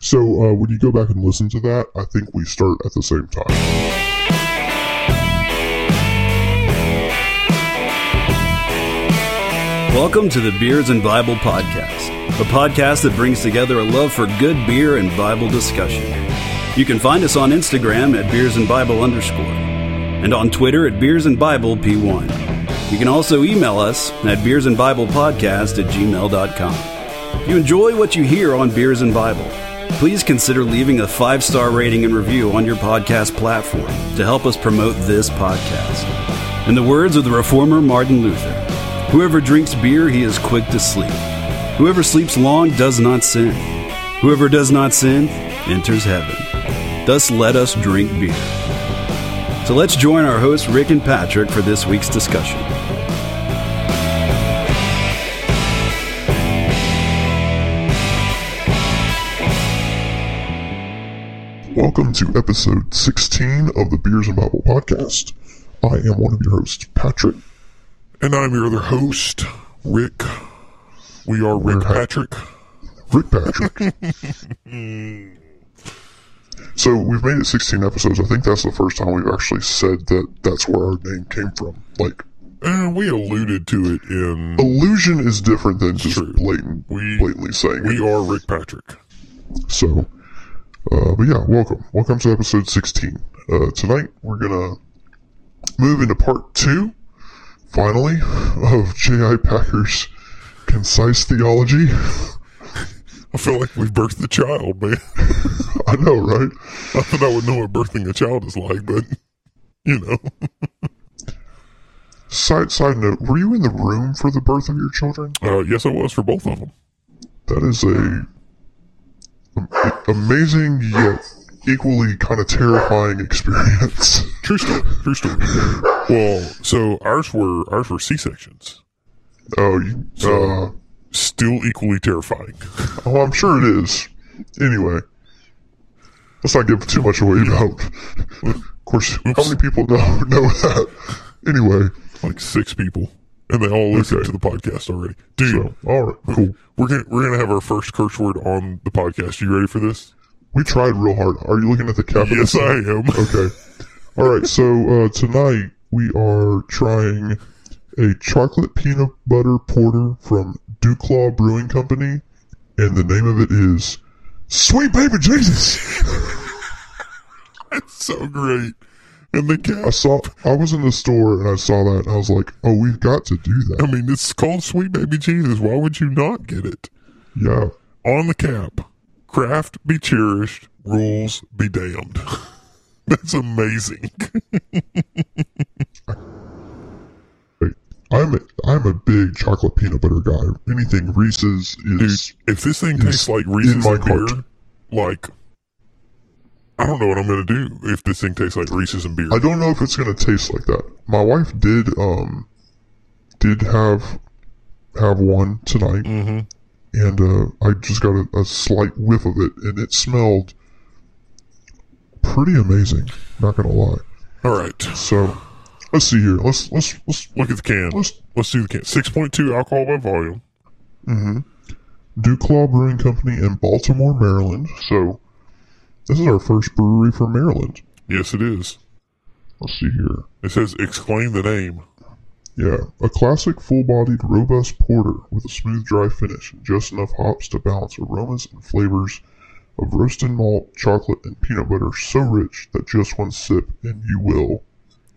So uh, when you go back and listen to that, I think we start at the same time. Welcome to the Beers and Bible Podcast, a podcast that brings together a love for good beer and Bible discussion. You can find us on Instagram at Beers and Bible underscore, and on Twitter at Beers and Bible P1. You can also email us at beersandbiblepodcast and Bible Podcast at gmail.com. If you enjoy what you hear on Beers and Bible, please consider leaving a five star rating and review on your podcast platform to help us promote this podcast. In the words of the reformer Martin Luther, Whoever drinks beer, he is quick to sleep. Whoever sleeps long does not sin. Whoever does not sin enters heaven. Thus let us drink beer. So let's join our hosts, Rick and Patrick, for this week's discussion. Welcome to episode 16 of the Beers and Bible podcast. I am one of your hosts, Patrick. And I'm your other host, Rick. We are Rick We're ha- Patrick. Rick Patrick. so we've made it 16 episodes. I think that's the first time we've actually said that that's where our name came from. Like, And we alluded to it in illusion is different than just True. blatant, We- blatantly saying We it. Are Rick Patrick. So, uh, but yeah, welcome. Welcome to episode 16. Uh, tonight we're gonna move into part two, finally, of J.I. Packer's concise theology. I feel like we've birthed a child, man. I know, right? Not that I would know what birthing a child is like, but, you know. Side side note: Were you in the room for the birth of your children? Uh, yes, I was for both of them. That is a amazing yet equally kind of terrifying experience. True story. True story. Well, so ours were ours were C sections. oh, you, uh, Still equally terrifying. oh, I'm sure it is. Anyway, let's not give too much away about. Of course, how many people know know that? Anyway, Like six people, and they all listened Okay. to the podcast already. Dude, so all right, cool. we're gonna we're gonna have our first curse word on the podcast. You ready for this? We tried real hard. Are you looking at the cap? of Yes, I am. Okay. All right. So uh, tonight we are trying a chocolate peanut butter porter from Duclaw Brewing Company, and the name of it is Sweet Baby Jesus. It's so great. And the I saw. I was in the store and I saw that, and I was like, "Oh, we've got to do that." I mean, it's called Sweet Baby Jesus. Why would you not get it? Yeah. On the cap, craft be cherished, rules be damned. That's amazing. I'm a, I'm a big chocolate peanut butter guy. Anything Reese's Dude, is. if this thing tastes like Reese's in my beer, like, I don't know what I'm going to do if this thing tastes like Reese's and beer. I don't know if it's gonna taste like that. My wife did um did have have one tonight, Mhm. and uh, I just got a, a slight whiff of it, and it smelled pretty amazing. Not gonna lie. All right. So let's see here. Let's let's let's Look at the can. let's Let's do the can. 6.2 alcohol by volume. Duclaw Brewing Company in Baltimore, Maryland. So this is our first brewery from Maryland. Yes, it is. Let's see here. It says exclaim the name. Yeah, a classic full-bodied, robust porter with a smooth, dry finish and just enough hops to balance aromas and flavors of roasted malt, chocolate, and peanut butter so rich that just one sip and you will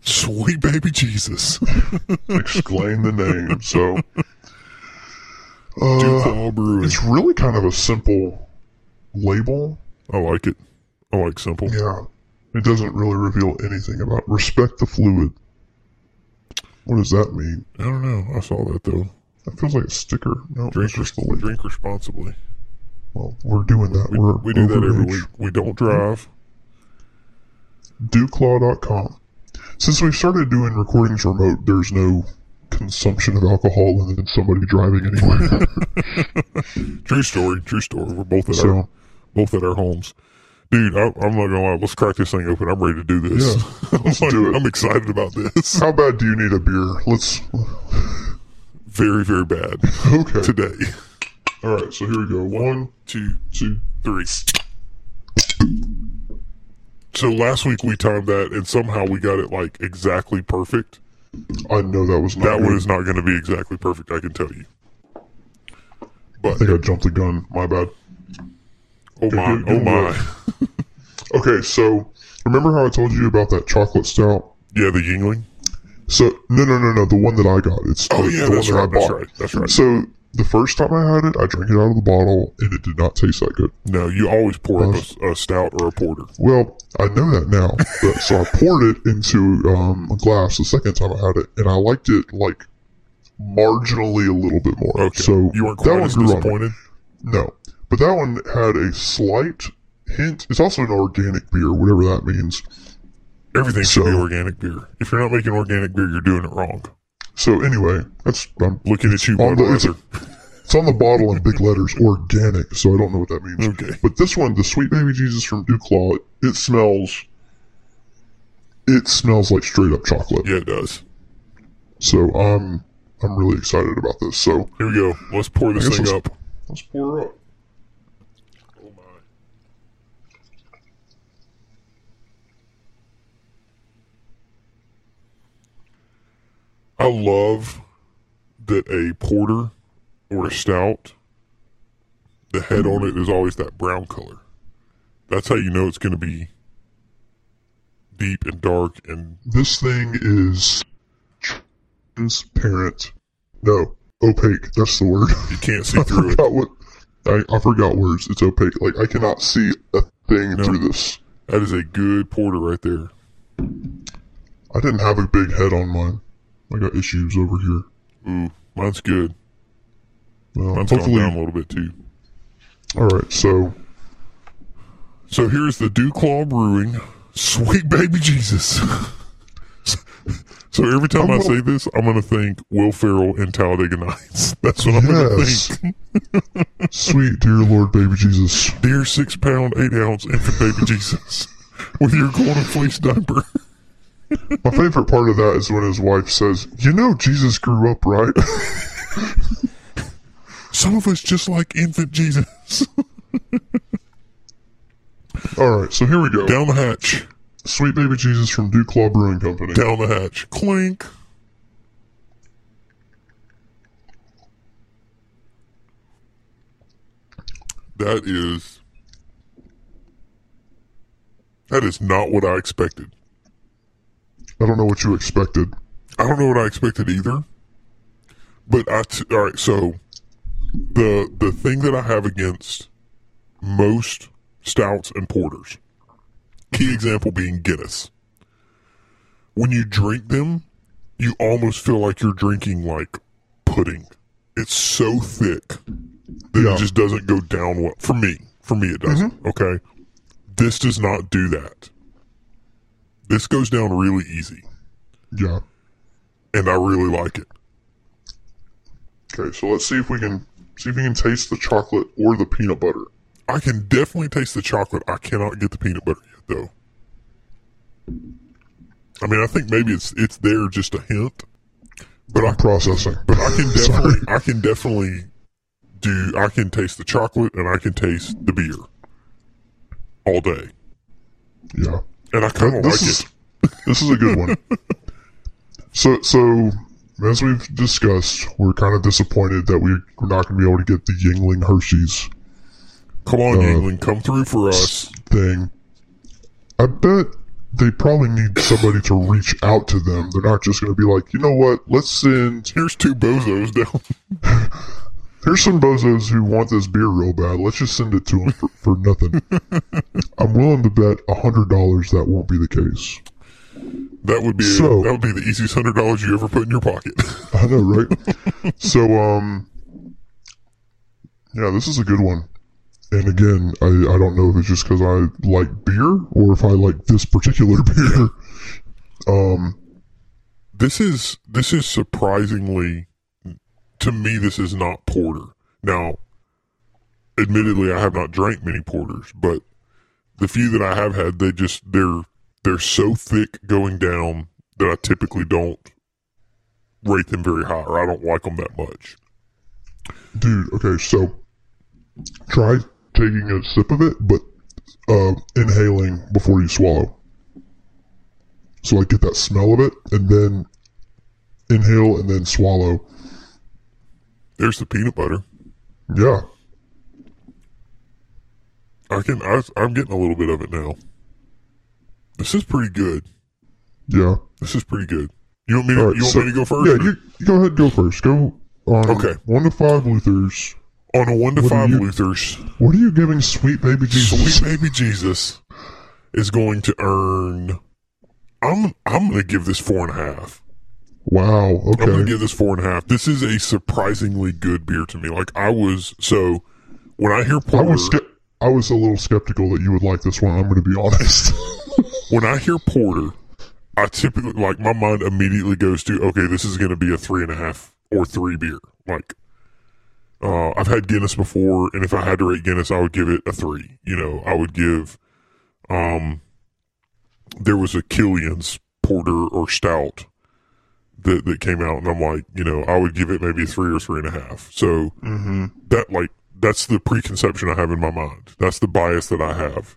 Sweet baby Jesus. exclaim the name. So, uh, Duclaw Brewing. it's really kind of a simple label. I like it. I like simple. Yeah, it doesn't really reveal anything about respect the fluid. What does that mean? I don't know. I saw that though. That feels like a sticker. No, Drink, just the drink responsibly. Well, we're doing that. We, we're we do that every week. We don't drive. Duclaw.com. Since we started doing recordings remote, there's no consumption of alcohol and then somebody driving anywhere. True story. True story. We're both at our both at our homes. Dude, I, I'm not gonna lie. Let's crack this thing open. I'm ready to do this. Yeah, let's I'm, do it. I'm excited about this. how bad do you need a beer? Let's. very, very bad Okay. today. All right. So here we go. One, two, two, three. So last week we timed that, and somehow we got it like exactly perfect. I know that was not. That good. one is not going to be exactly perfect. I can tell you. But I think I jumped the gun. My bad. Oh my, oh my. Okay. So remember how I told you about that chocolate stout? yeah, the Yuengling. So no, no, no, no. The one that I got. It's Oh the, yeah, the that's one that right, I that's bought. right, that's right. So the first time I had it, I drank it out of the bottle, and it did not taste that good. No, you always pour up a, a stout or a porter. Well, I know that now. but, so I poured it into um, a glass the second time I had it, and I liked it like marginally a little bit more. Okay, So you weren't that quite one as grew on me. disappointed. No, but that one had a slight hint. It's also an organic beer, whatever that means. Everything should be So- organic beer. If you're not making organic beer, you're doing it wrong. So anyway, that's I'm Looking at you, on the, it's, Budweiser. it's on the bottle in big letters, organic. So I don't know what that means. Okay. But this one, the Sweet Baby Jesus from Duclaw, it smells. It smells like straight up chocolate. Yeah, it does. So um, I'm really excited about this. So Here we go. Let's pour this thing let's- up. let's pour her up. Oh my. I love that a porter or a stout, the head on it is always that brown color. That's how you know it's going to be deep and dark and This thing is transparent. No, opaque. That's the word. you can't see through it. what. I, I forgot words. It's opaque. Like I cannot see a thing through this. That is a good porter right there. I didn't have a big head on mine. I got issues over here. Ooh, mine's good. Well, Mine's hopefully, down a little bit too. all right. So So here's the Duclaw Brewing Sweet Baby Jesus. so every time I I'm say this, I'm going to think Will Ferrell and Talladega Nights. That's what I'm going to think. sweet dear Lord, baby Jesus. Dear six pound, eight ounce infant baby Jesus with your golden fleece diaper. My favorite part of that is when his wife says, "You know, Jesus grew up, right?" Some of us just like infant Jesus. all right. So here we go. Down the hatch. Sweet baby Jesus from Duclaw Brewing Company. Down the hatch. Clink. That is. That is not what I expected. I don't know what you expected. I don't know what I expected either. But I t- all right. So the the thing that I have against most stouts and porters, key example being Guinness. When you drink them, you almost feel like you're drinking like pudding. It's so thick that Yeah. it just doesn't go down well. For me, for me, it doesn't. Mm-hmm. Okay, this does not do that. This goes down really easy, Yeah. and I really like it. Okay. So let's see if we can see if we can taste the chocolate or the peanut butter. I can definitely taste the chocolate. I cannot get the peanut butter yet, though. I mean, I think maybe it's it's there just a hint, but I I'm processing. but I can definitely I can definitely do. I can taste the chocolate and I can taste the beer all day, Yeah. And I kind of like is it. this is a good one. so so as we've discussed, we're kind of disappointed that we, we're not going to be able to get the Yuengling Hershey's Come on, uh, England, come through for us. thing. I bet they probably need somebody to reach out to them. They're not just going to be like, you know what? Let's send. Here's two bozos down. Here's some bozos who want this beer real bad. Let's just send it to them for, for nothing. I'm willing to bet a hundred dollars that won't be the case. That would be So- that would be the easiest hundred dollars you ever put in your pocket. I know, right? so, um, yeah, this is a good one. And again, I, I don't know if it's just because I like beer or if I like this particular beer. Um, this is this is surprisingly to me this is not porter now admittedly i have not drank many porters but the few that i have had they just they're they're so thick going down that i typically don't rate them very high, or I don't like them that much. Dude, okay, so try taking a sip of it, but uh, inhaling before you swallow. So like get that smell of it, and then inhale and then swallow. There's the peanut butter. Yeah, I can. I, I'm getting a little bit of it now. This is pretty good. yeah. This is pretty good. You want me to? Right, you want so- me to go first? Yeah, you, you go ahead. Go first. Go on. Okay. One to five Luthers. on a one to What five you- Luthers, What are you giving Sweet Baby Jesus? sweet baby Jesus is going to earn. I'm I'm going to give this four and a half. Wow. Okay. I'm going to give this four and a half. This is a surprisingly good beer to me. Like I was so when I hear I porter, was ske- I was a little skeptical that you would like this one. I'm going to be honest. when I hear porter, I typically like my mind immediately goes to okay, this is going to be a three and a half or three beer. Like uh, I've had Guinness before, and if I had to rate Guinness, I would give it a three. You know, I would give. Um, there was a Killian's porter or stout that that came out, and I'm like, you know, I would give it maybe a three or three and a half. So mm-hmm. that like that's the preconception I have in my mind. That's the bias that I have.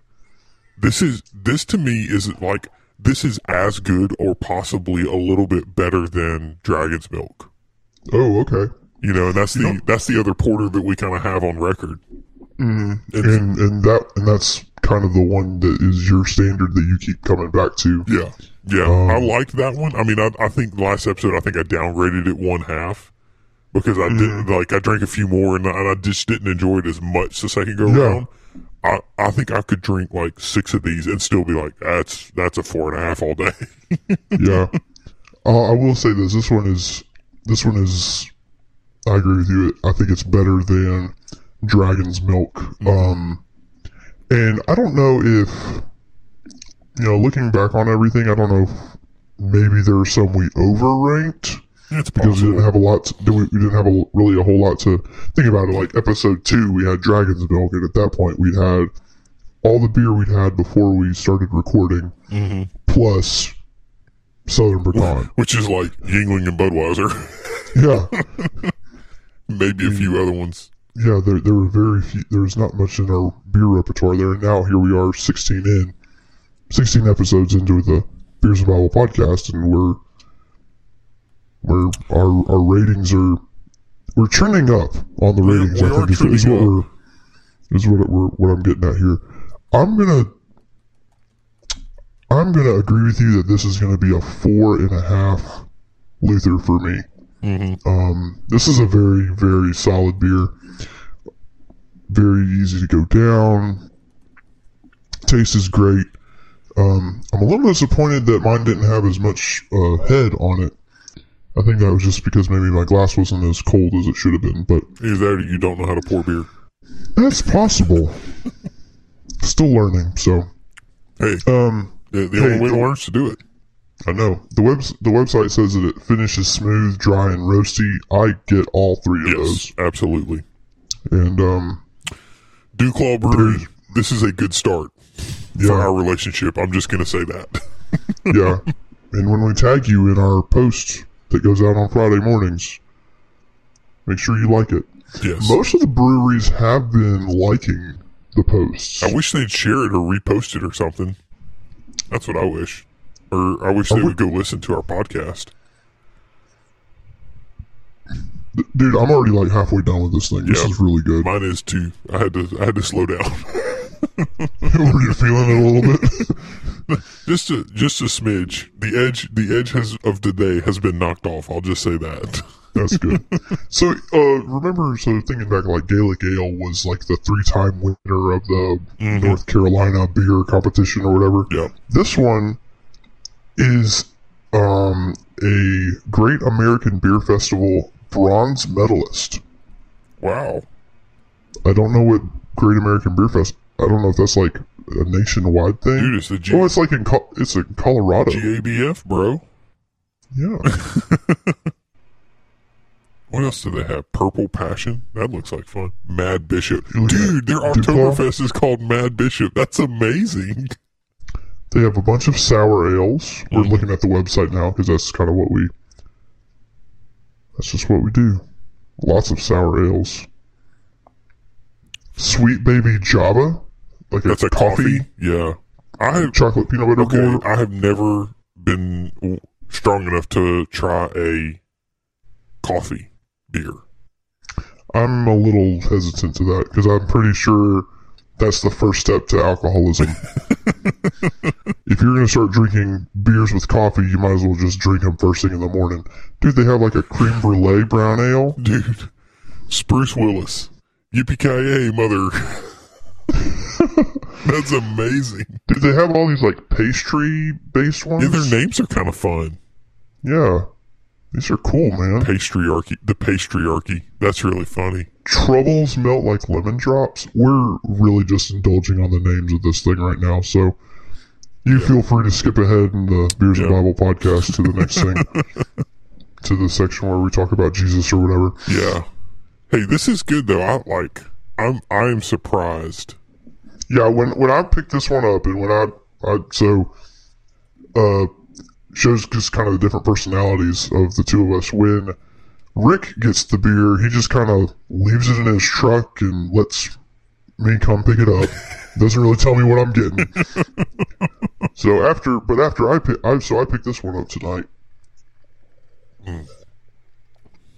This is this to me is like this is as good or possibly a little bit better than Dragon's Milk. oh, okay. You know, and that's the that's the other porter that we kind of have on record. Mm-hmm. And and that and that's kind of the one that is your standard that you keep coming back to. Yeah, yeah, Um, I liked that one. I mean, I, I think last episode I think I downgraded it one half because I didn't like I drank a few more and, I- and I just didn't enjoy it as much the second go around. I, I think I could drink like six of these and still be like, that's that's a four and a half all day. yeah. Uh, I will say this. This one is. This one is. I agree with you. I think it's better than Dragon's Milk. Um, and I don't know if you know, looking back on everything, I don't know if maybe there are some we overranked It's because we didn't have a lot. To, we, we didn't have a, really a whole lot to think about it. Like episode two, we had Dragon's Milk, and at that point, we had all the beer we'd had before we started recording, mm-hmm. plus Southern Breton. Which is like Yuengling and Budweiser, yeah, maybe a few mm. other ones. yeah. There, there were very few. There was not much in our beer repertoire there. And now here we are, sixteen in, sixteen episodes into the Beers and Bible podcast, and we're we're our our ratings are we're trending up on the ratings. we I are think is, is what we're is what we're what I'm getting at here. I'm gonna I'm gonna agree with you that this is gonna be a four and a half Luther for me. Um, this is a very very solid beer. Very easy to go down. Taste is great. Um, I'm a little disappointed that mine didn't have as much uh, head on it. I think that was just because maybe my glass wasn't as cold as it should have been, but Either that or you don't know how to pour beer. that's possible. Still learning, so Hey, um, the, the hey, only way to learn is to do it. I know the webs the website says that it finishes smooth, dry, and roasty. I get all three of Yes, absolutely. and um, Duclaw Brewery, this is a good start Yeah. for our relationship. I'm just going to say that. yeah. And when we tag you in our post that goes out on Friday mornings, make sure you like it. yes. Most of the breweries have been liking the posts. I wish they'd share it or repost it or something. That's what I wish. Or I wish I they would- would go listen to our podcast. Dude, I'm already like halfway done with this thing. This Yeah. is really good. Mine is too. I had to. I had to slow down. Were you feeling it a little bit? just a just a smidge. The edge. The edge has of today has been knocked off. I'll just say that. That's good. so, uh, remember, so thinking back, like Gaelic Ale was like the three-time winner of the North Carolina beer competition or whatever. Yeah. This one is um, a Great American Beer Festival bronze medalist. Wow. I don't know what Great American Beer Fest. I don't know if that's like a nationwide thing. Dude, it's the G- oh, it's like in Col- it's in Colorado. GABF, bro. yeah. What else do they have? Purple Passion? That looks like fun. Mad Bishop. You look at Dude, their? Oktoberfest is called Mad Bishop. That's amazing. They have a bunch of sour ales. We're Mm-hmm. looking at the website now because that's kind of what we That's just what we do. Lots of sour ales. Sweet baby Java, like That's a coffee. Yeah. I have chocolate peanut butter okay. porter. I have never been strong enough to try a coffee beer. I'm a little hesitant to that because I'm pretty sure that's the first step to alcoholism. if you're going to start drinking beers with coffee, you might as well just drink them first thing in the morning. Dude, they have like a creme brulee brown ale. Dude, Spruce Willis. Yippee mother. That's amazing. Dude, they have all these like pastry based ones. Yeah, their names are kind of fun. Yeah. These are cool, man. Patriarchy. The pastryarchy. That's really funny. Troubles melt like lemon drops. We're really just indulging on the names of this thing right now, so you feel free to skip ahead in the Beers and Bible podcast to the next thing. to the section where we talk about Jesus or whatever. Yeah. Hey, this is good though. I like. I'm. I am surprised. Yeah, when when I picked this one up and when I, I so uh shows just kind of the different personalities of the two of us. When Rick gets the beer, he just kind of leaves it in his truck and lets me come pick it up. Doesn't really tell me what I'm getting. so after, but after I pick, I so I picked this one up tonight, and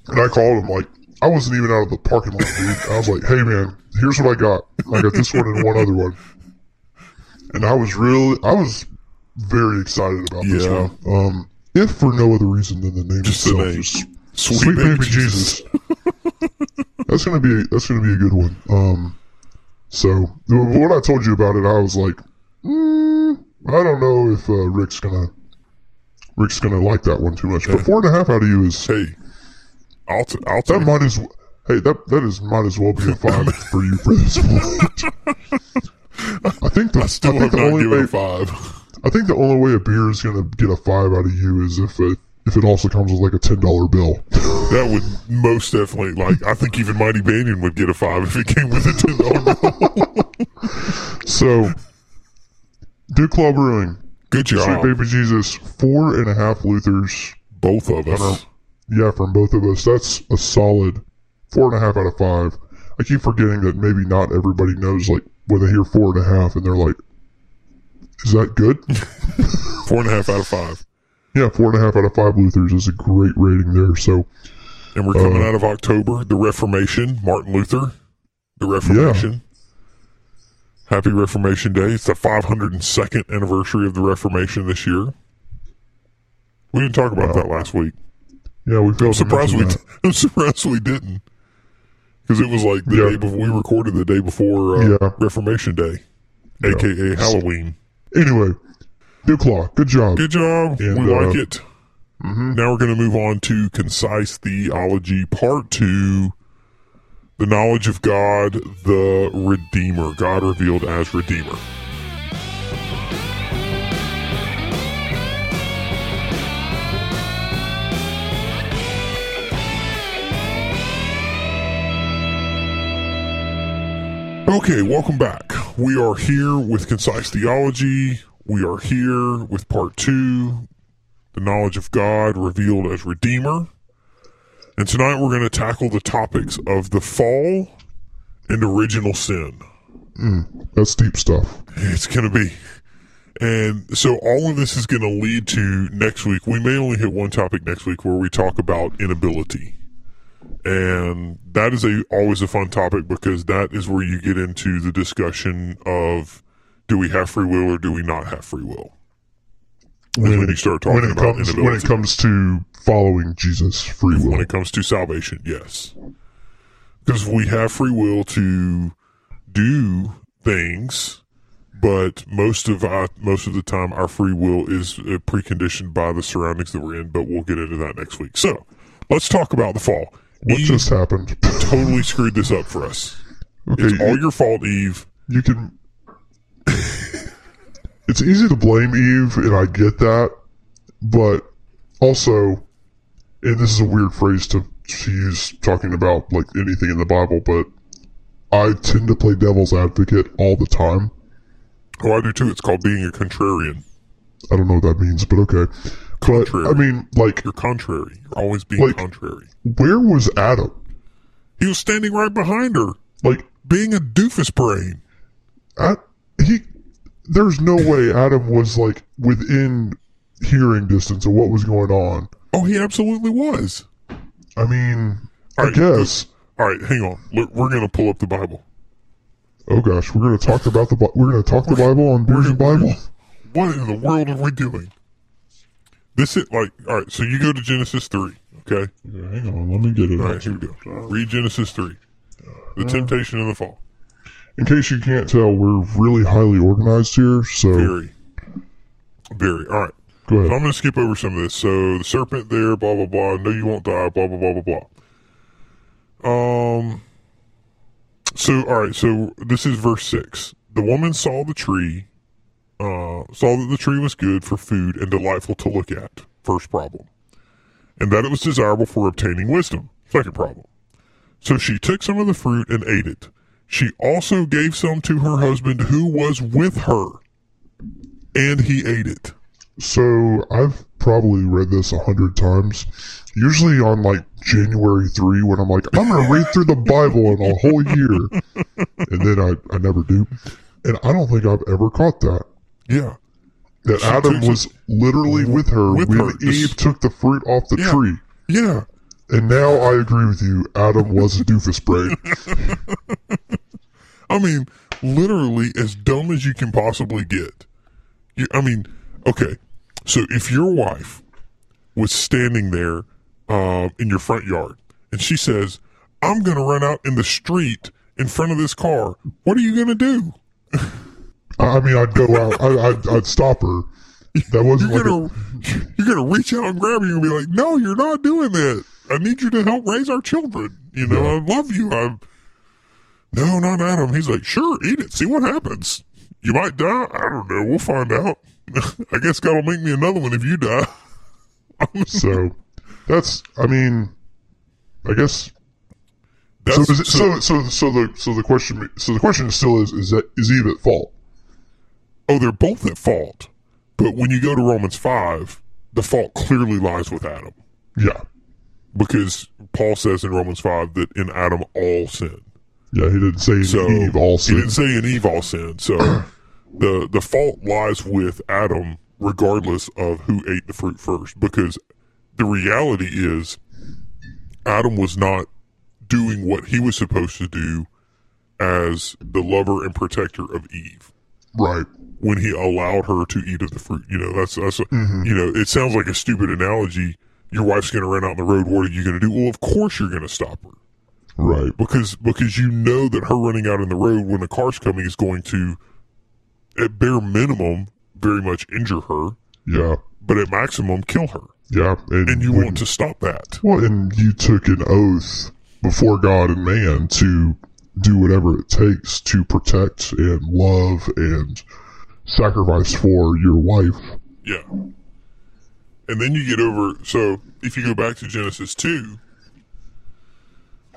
I called him like I wasn't even out of the parking lot, dude. I was like, "Hey man, here's what I got. I got this one and one other one." And I was really, I was very excited about this one. Um, if for no other reason than the name Just the itself, name. just Sweet, Sweet, baby, Jesus. that's gonna be that's gonna be a good one. Um, so when I told you about it, I was like, mm, I don't know if uh, Rick's gonna Rick's gonna like that one too much. But four and a half out of you is Hey, I'll. T- I'll that might as hey that that is might as well be a five for you for this point. I think the, I Still think have the not only way a five. I think the only way a beer is gonna get a five out of you is if it if it also comes with like a ten dollar bill. That would most definitely like. I think even Mighty Banyan would get a five if it came with a ten dollar bill. So, Duclaw Brewing, Good Sweet job, Baby Jesus, four and a half Luthers. both of us. Yeah, from both of us. That's a solid four and a half out of five. I keep forgetting that maybe not everybody knows, like, when they hear four and a half and they're like, is that good? Four and a half out of five. Yeah, four and a half out of five Luthers is a great rating there. So, And we're coming out of October, the Reformation, Martin Luther, the Reformation. Happy Reformation Day. It's the 502nd anniversary of the Reformation this year. We didn't talk about that last week. yeah, we feel Surprised we, I'm surprised we didn't. Because it was like the Yeah. day before, we recorded the day before uh, Yeah. Reformation Day, aka Halloween. Anyway, Claw, good job. Good job. And, we uh, like it. Now we're going to move on to concise theology part two. The knowledge of God, the Redeemer. God revealed as Redeemer. Okay, welcome back. We are here with Concise Theology. We are here with part two, the knowledge of God revealed as Redeemer. And tonight we're going to tackle the topics of the fall and original sin. Hmm, that's deep stuff. It's going to be. And so all of this is going to lead to next week. We may only hit one topic next week where we talk about inability. And that is a always a fun topic because that is where you get into the discussion of do we have free will or do we not have free will? When, when you start talking when it about comes when it comes to following Jesus, free will. when it comes to salvation, yes. Because we have free will to do things, but most of our, most of the time our free will is uh, preconditioned by the surroundings that we're in. But we'll get into that next week. So let's talk about the fall. what Eve just happened? totally screwed this up for us. Okay, It's all your fault, Eve. you can. it's easy to blame Eve, and I get that, but also, and this is a weird phrase to, to use talking about like anything in the Bible, but I tend to play devil's advocate all the time. Oh, I do too. It's called being a contrarian. I don't know what that means, but okay. But. I mean, like, you're contrary. You're always being Like- contrary. where was Adam? He was standing right behind her, Like, being a doofus brain. I, he, there's no way Adam was like within hearing distance of what was going on. Oh, he absolutely was. I mean, I Alright, guess. All right, hang on. Look, we're gonna pull up the Bible. Oh gosh, we're gonna talk about the we're gonna talk the Bible on Beers and Bible. What in the world are we doing? This is like all right. So you go to Genesis three, okay? Yeah, hang on, let me get it. All right, here we go. Read Genesis three, the uh, temptation and the fall. In case you can't tell, we're really highly organized here. So Very, very. All right. go So I'm going to skip over some of this. So the serpent there, blah blah blah. No, you won't die. Blah blah blah blah blah. Um. So all right. So this is verse six. The woman saw the tree, uh, saw that the tree was good for food and delightful to look at. First problem, and that it was desirable for obtaining wisdom. Second problem. So she took some of the fruit and ate it. She also gave some to her husband who was with her, and he ate it. So I've probably read this a hundred times. Usually on like January three, when I'm like, I'm gonna read through the Bible in a whole year, and then I I never do, and I don't think I've ever caught that. Yeah. That She Adam was literally with her With when her. Eve took the fruit off the Yeah. tree. Yeah. And now I agree with you. Adam was a doofus brain. I mean, literally as dumb as you can possibly get. You, I mean, okay. So if your wife was standing there um, in your front yard and she says, I'm going to run out in the street in front of this car, what are you going to do? I mean, I'd go out. I, I'd, I'd stop her. That wasn't You're going to you're gonna reach out and grab you and be like, no, you're not doing that. I need you to help raise our children. You know, I love you. I'm, no, not Adam. He's like, sure, eat it. See what happens. You might die. I don't know. We'll find out. I guess God will make me another one if you die. so. That's. I mean, I guess. That's, So, it, so, so, so the so the question so the question still is is that is Eve at fault? oh, they're both at fault. But when you go to Romans 5, the fault clearly lies with Adam. Yeah, Because Paul says in Romans 5 that in Adam all sin. Yeah. He didn't say So Eve all he didn't say in Eve all sin. So the the fault lies with Adam, regardless of who ate the fruit first. Because the reality is, Adam was not doing what he was supposed to do as the lover and protector of Eve Right. when he allowed her to eat of the fruit. You know, that's that's Mm-hmm. you know, it sounds like a stupid analogy. Your wife's going to run out on the road. What are you going to do? Well, of course you're going to stop her Right. because because you know that her running out in the road when a car's coming is going to, at bare minimum, very much injure her, Yeah. but at maximum kill her, Yeah. And, and you when- want to stop that. Well, and you took an oath before God and man to do whatever it takes to protect and love and sacrifice for your wife. Yeah. And then you get over. So if you go back to Genesis two,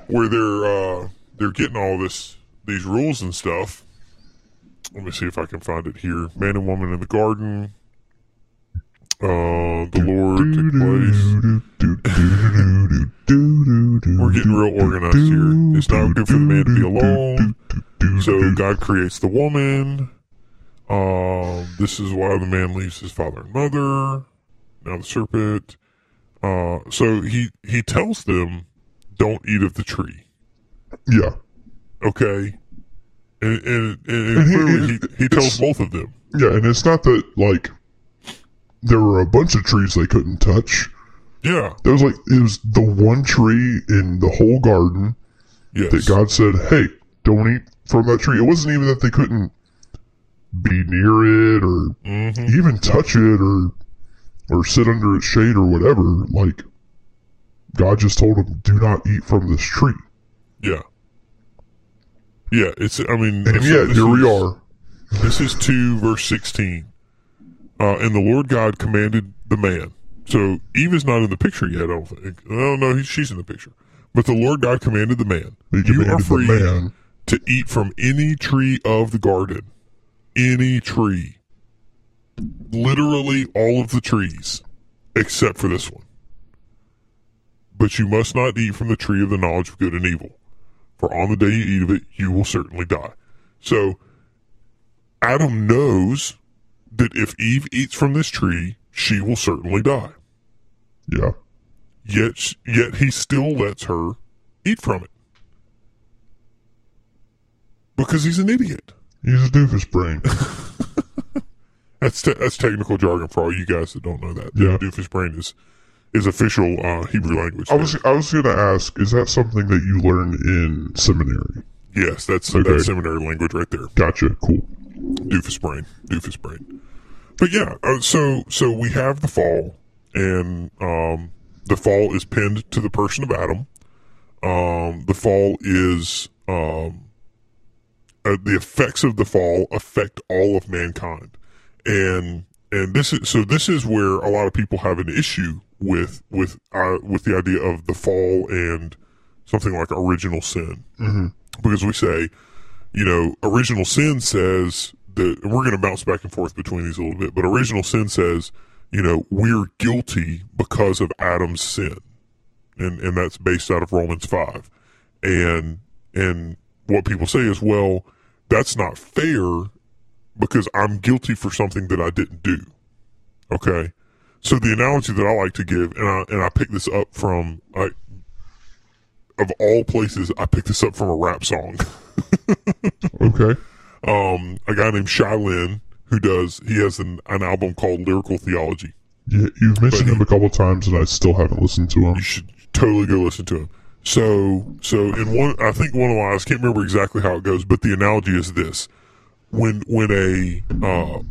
where they're uh, they're getting all this these rules and stuff. Let me see if I can find it here. Man and woman in the garden. Uh, the Lord took place. We're getting real organized here. It's not good for the man to be alone. So God creates the woman. Um, this is why the man leaves his father and mother. Now the serpent. Uh, so he he tells them, "Don't eat of the tree." Yeah. Okay, and and, and, And he- clearly he, he tells both of them. Yeah, and it's not that, like, there were a bunch of trees they couldn't touch. Yeah. There was like, it was the one tree in the whole garden Yes. that God said, hey, don't eat from that tree. It wasn't even that they couldn't be near it or hmm even touch it or or sit under its shade or whatever. Like God just told him, "Do not eat from this tree." Yeah. Yeah. It's. I mean. And so yet here we are. This is 2 verse 16. Uh, and the Lord God commanded the man. So Eve is not in the picture yet, I don't think. Oh, no, he, she's in the picture. But the Lord God commanded the man, He You are free man. to eat from any tree of the garden. Any tree. Literally all of the trees. except for this one. But you must not eat from the tree of the knowledge of good and evil, for on the day you eat of it, you will certainly die. So Adam knows that if Eve eats from this tree, she will certainly die. Yeah. Yet, yet he still lets her eat from it because he's an idiot. He's a doofus brain. That's te- that's technical jargon for all you guys that don't know that. Yeah. doofus brain is is official uh, Hebrew language. I was I was gonna ask, is that something that you learn in seminary? yes, that's Okay. that's seminary language right there. Gotcha. Cool. doofus brain, doofus brain. But yeah, uh, so so we have the fall, and um, the fall is pinned to the person of Adam. Um, the fall is um, uh, the effects of the fall affect all of mankind, and and this is so this is where a lot of people have an issue with with uh, with the idea of the fall and something like original sin, mm-hmm. because we say you know, original sin says that and we're going to bounce back and forth between these a little bit, but original sin says, you know, we're guilty because of Adam's sin. And and that's based out of Romans 5. And and what people say is, well, that's not fair because I'm guilty for something that I didn't do. Okay? So the analogy that I like to give and I and I picked this up from I of all places, I picked this up from a rap song. Okay. um, a guy named Shai Linne who does he has an, an album called Lyrical Theology. Yeah, you've mentioned him a couple times, and I still haven't listened to him. You should totally go listen to him. So so in one I think one of the lines, I can't remember exactly how it goes, but the analogy is this. When when a uh,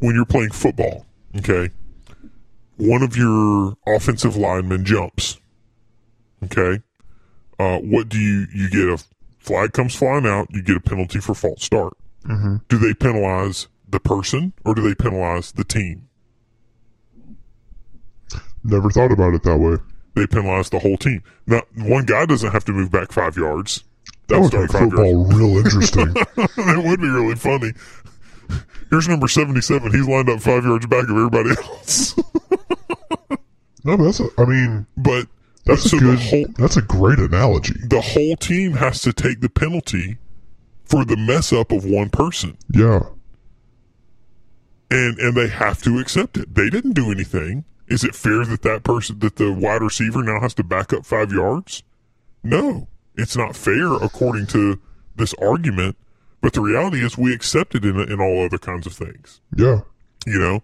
when you're playing football, okay, one of your offensive linemen jumps. Okay. Uh, what do you you get a flag comes flying out, you get a penalty for false start. Mm-hmm. Do they penalize the person or do they penalize the team? Never thought about it that way. They penalize the whole team. Now, one guy doesn't have to move back five yards. That would Start make five yards. football real interesting. that would be really funny. Here's number 77. He's lined up five yards back of everybody else. no, but that's. A, I mean, but that's so a good. whole that's a great analogy. the whole team has to take the penalty for the mess up of one person, Yeah. and and they have to accept it. They didn't do anything. Is it fair that that person that the wide receiver now has to back up five yards? No, it's not fair according to this argument. But the reality is, we accept it in in all other kinds of things. Yeah. You know,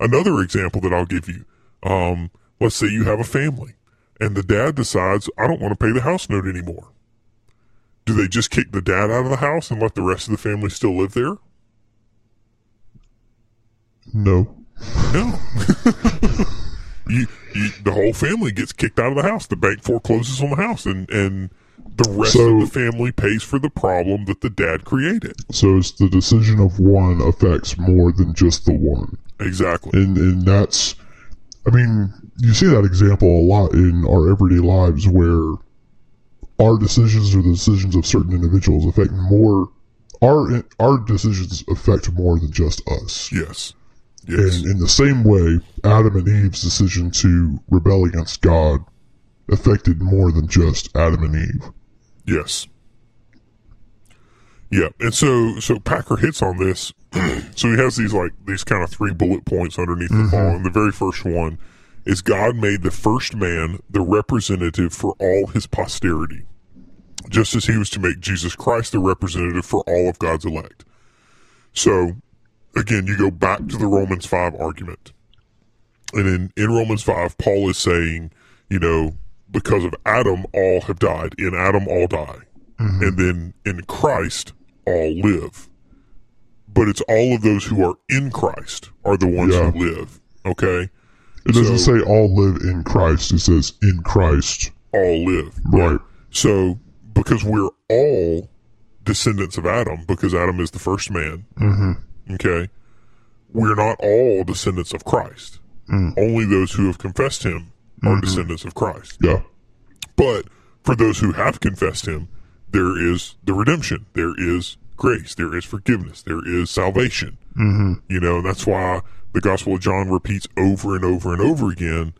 another example that I'll give you. Um, let's say you have a family and the dad decides, I don't want to pay the house note anymore. Do they just kick the dad out of the house and let the rest of the family still live there? No. No. you, you, the whole family gets kicked out of the house. The bank forecloses on the house and, and the rest So- of the family pays for the problem that the dad created. So it's the decision of one affects more than just the one, Exactly. and and that's. I mean, you see that example a lot in our everyday lives where our decisions or the decisions of certain individuals affect more. Our our decisions affect more than just us. Yes. Yes. And in the same way, Adam and Eve's decision to rebel against God affected more than just Adam and Eve. Yes. Yeah, and so so Packer hits on this. so he has these like these kind of three bullet points underneath the mm-hmm. fall, and the very first one is God made the first man the representative for all his posterity, just as he was to make Jesus Christ the representative for all of God's elect. So again, you go back to the Romans five argument, and in in Romans five, Paul is saying, you know, because of Adam, all have died. In Adam, all die. And then in Christ, all live. But it's all of those who are in Christ are the ones Yeah. who live. Okay? It doesn't say all live in Christ. It says in Christ. All live. Right. So, because we're all descendants of Adam, because Adam is the first man, Mm-hmm. okay, we're not all descendants of Christ. Mm. Only those who have confessed him are Mm-hmm. descendants of Christ. Yeah. But for those who have confessed him, there is the redemption. There is grace. There is forgiveness. There is salvation. Mm-hmm. You know, that's why the Gospel of John repeats over and over and over again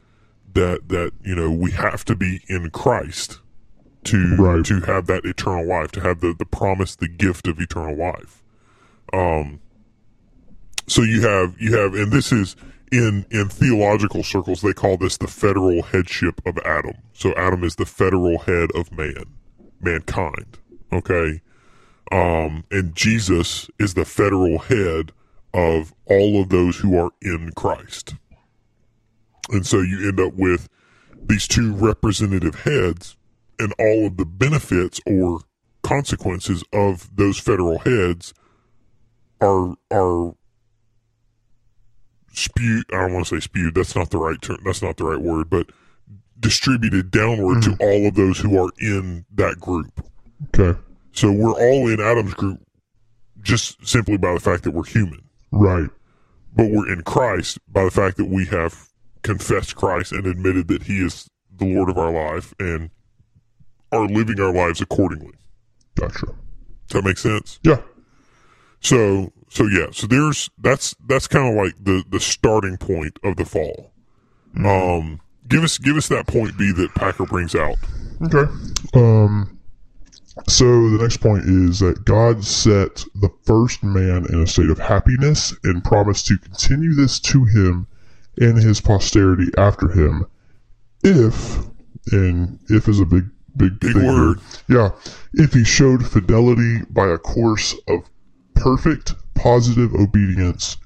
that that you know we have to be in Christ to Right. to have that eternal life, to have the the promise, the gift of eternal life. Um. So you have you have, and this is in in theological circles they call this the federal headship of Adam. So Adam is the federal head of man, mankind. Okay. Um, and Jesus is the federal head of all of those who are in Christ. And so you end up with these two representative heads and all of the benefits or consequences of those federal heads are are spewed I don't want to say spewed, that's not the right term that's not the right word, but distributed downward to mm. all of those who are in that group. Okay. So we're all in Adam's group just simply by the fact that we're human. Right. But we're in Christ by the fact that we have confessed Christ and admitted that He is the Lord of our life and are living our lives accordingly. Gotcha. Does that make sense? Yeah. So so yeah, so there's that's that's kind of like the the starting point of the fall. Um give us give us that point B that Packer brings out. Okay. Um. So the next point is that God set the first man in a state of happiness and promised to continue this to him and his posterity after him, if and if is a big big Big thing here. word. Yeah, if he showed fidelity by a course of perfect positive obedience,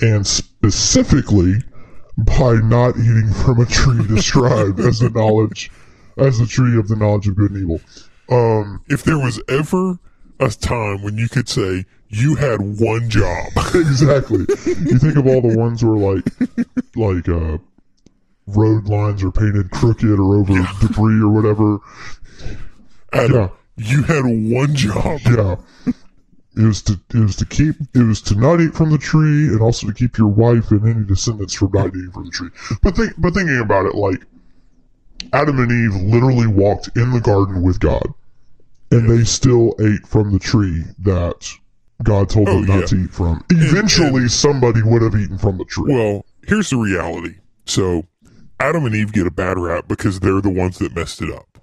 and specifically by not eating from a tree described as the knowledge as the tree of the knowledge of good and evil. Um, If there was ever a time when you could say you had one job, exactly. you think of all the ones where like like uh road lines are painted crooked or over debris or whatever. Yeah. you had one job. Yeah. It was to it was to keep it was to not eat from the tree and also to keep your wife and any descendants from not eating from the tree. But think but thinking about it, like Adam and Eve literally walked in the garden with God, and they still ate from the tree that God told them Oh, not yeah. to eat from. Eventually, somebody would have eaten from the tree. Well, here's the reality. So, Adam and Eve get a bad rap because they're the ones that messed it up.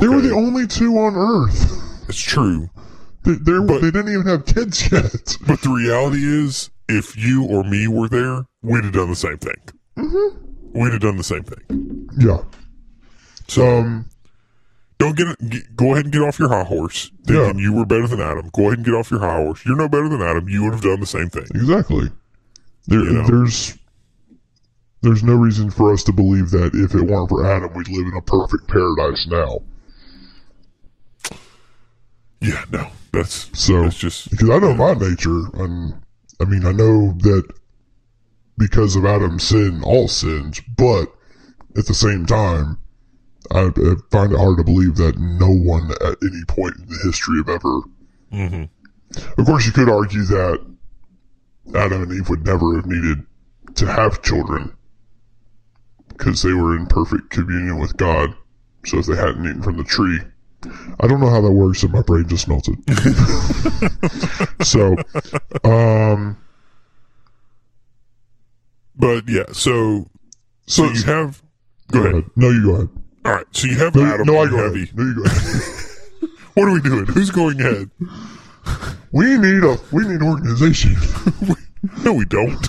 they were the only two on Earth. It's true. They, But- they didn't even have kids yet. But the reality is, if you or me were there, we'd have done the same thing. Mm-hmm. We'd have done the same thing. Yeah. So, Um. don't get, get go ahead and get off your high horse thinking Yeah. you were better than Adam. Go ahead and get off your high horse. You're no better than Adam. You would have done the same thing. Exactly. There, You know. There's there's no reason for us to believe that if it weren't for Adam, we'd live in a perfect paradise now. Yeah, no, that's So that's just because I know my nature, and I mean I know that because of Adam's sin, all sins, but at the same time, I, I find it hard to believe that no one at any point in the history of ever. hmm Of course, you could argue that Adam and Eve would never have needed to have children because they were in perfect communion with God. So if they hadn't eaten from the tree, I don't know how that works, and my brain just melted. so, um, But yeah, so so, so you have go ahead. No, you go ahead. All right, so you have No, Adam no I go Heavy. ahead. No, you go ahead. What are we doing? Who's going ahead? we need a we need organization. No, we don't.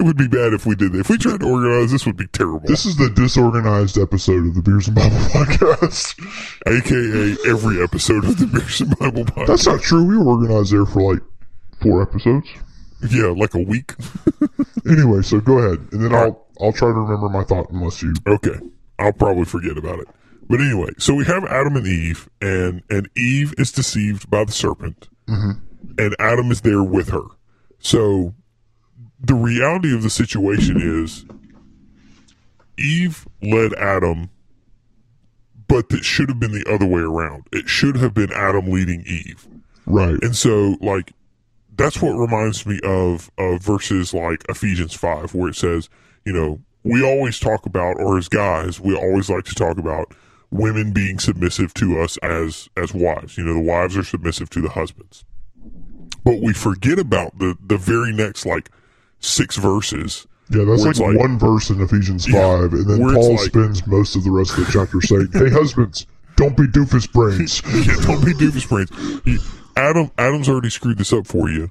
It would be bad if we did that. If we tried to organize, this would be terrible. this is the disorganized episode of the Beers and Bible podcast. AKA every episode of the Beers and Bible podcast. That's not true. We were organized there for like four episodes. yeah, like a week. Anyway, so go ahead, and then I'll I'll try to remember my thought unless you. Okay. I'll probably forget about it. But anyway, so we have Adam and Eve, and, and Eve is deceived by the serpent, mm-hmm. and Adam is there with her. So the reality of the situation is Eve led Adam, but it should have been the other way around. It should have been Adam leading Eve. Right. And so, like, that's what reminds me of of verses like Ephesians five, where it says, you know, we always talk about, or as guys, we always like to talk about women being submissive to us as as wives. You know, the wives are submissive to the husbands, but we forget about the the very next like six verses. Yeah, that's like, like- one verse in Ephesians Yeah, 5, and then Paul like- spends most of the rest of the chapter saying, Hey, husbands, don't be doofus brains. yeah, don't be doofus brains. He, Adam, Adam's already screwed this up for you.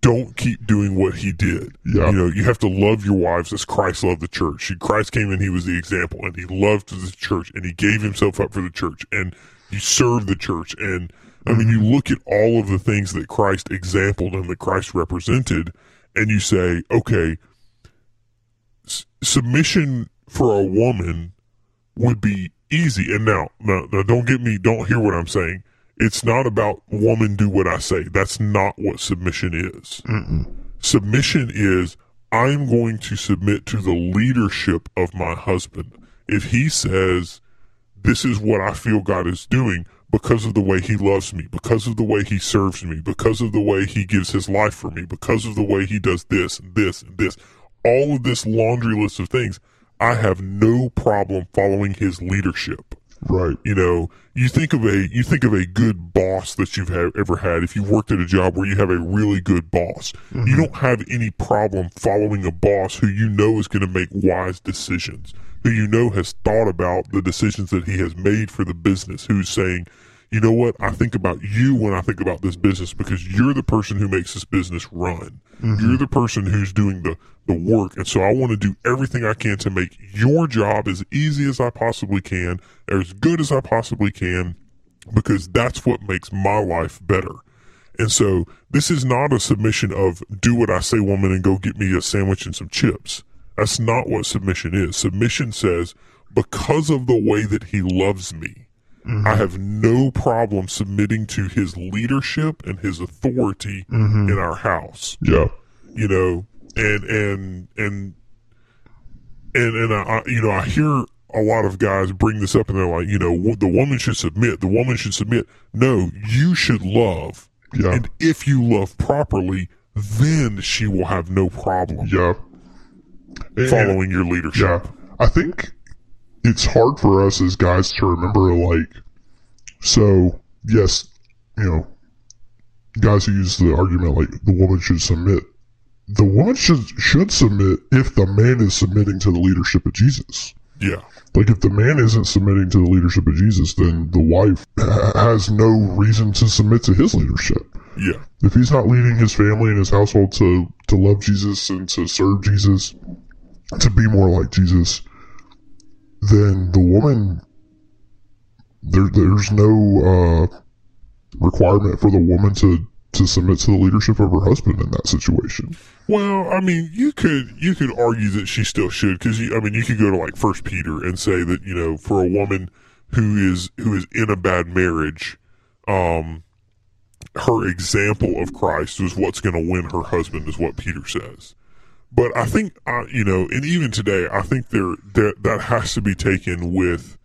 Don't keep doing what he did. Yeah. You know, you have to love your wives as Christ loved the church. Christ came in, he was the example, and he loved the church, and he gave himself up for the church, and he served the church. And I mean, you mm-hmm. look at all of the things that Christ exampled and that Christ represented, and you say, okay, s- submission for a woman would be easy. And now, now, now, don't get me, don't hear what I'm saying. It's not about woman do what I say. That's not what submission is. Submission is I'm going to submit to the leadership of my husband. If he says, this is what I feel God is doing because of the way he loves me, because of the way he serves me, because of the way he gives his life for me, because of the way he does this and this and this, all of this laundry list of things, I have no problem following his leadership. right. You know, you think of a you think of a good boss that you've ha- ever had. If you've worked at a job where you have a really good boss, you mm-hmm. don't have any problem following a boss who you know is going to make wise decisions, who you know has thought about the decisions that he has made for the business, who's saying, you know what, I think about you when I think about this business because you're the person who makes this business run. Mm-hmm. You're the person who's doing the, the work. And so I want to do everything I can to make your job as easy as I possibly can, as good as I possibly can, because that's what makes my life better. And so this is not a submission of do what I say, woman, and go get me a sandwich and some chips. That's not what submission is. Submission says, because of the way that he loves me, I mm-hmm. have no problem submitting to his leadership and his authority mm-hmm. in our house Yeah. you know, and and and and and I, I- you know, I hear a lot of guys bring this up, and they're like, you know, the woman should submit. The woman should submit. No, you should love, Yeah. and if you love properly, then she will have no problem Yeah. And- following your leadership. Yeah. I think it's hard for us as guys to remember, like, so, yes, you know, guys who use the argument like the woman should submit. The woman should should submit if the man is submitting to the leadership of Jesus. Yeah, Like if the man isn't submitting to the leadership of Jesus, then the wife ha- has no reason to submit to his leadership. yeah, If he's not leading his family and his household to to love Jesus and to serve Jesus, to be more like Jesus, then the woman there there's no uh, requirement for the woman to to submit to the leadership of her husband in that situation. Well, I mean, you could you could argue that she still should because I mean, you could go to like First Peter and say that you know for a woman who is who is in a bad marriage, um, her example of Christ is what's going to win her husband, is what Peter says. But I think uh, you know, and even today, I think there that that has to be taken with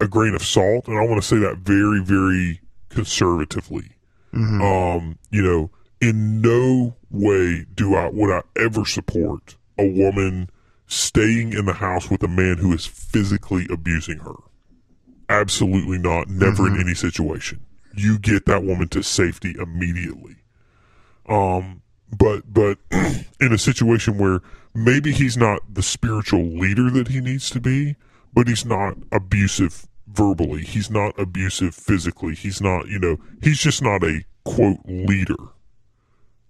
a grain of salt, and I want to say that very very conservatively um, you know, in no way do I would I ever support a woman staying in the house with a man who is physically abusing her. Absolutely not. Never in any situation. You get that woman to safety immediately. Um, but but in a situation where maybe he's not the spiritual leader that he needs to be, but he's not abusive verbally. He's not abusive physically. He's not, you know, he's just not a quote leader.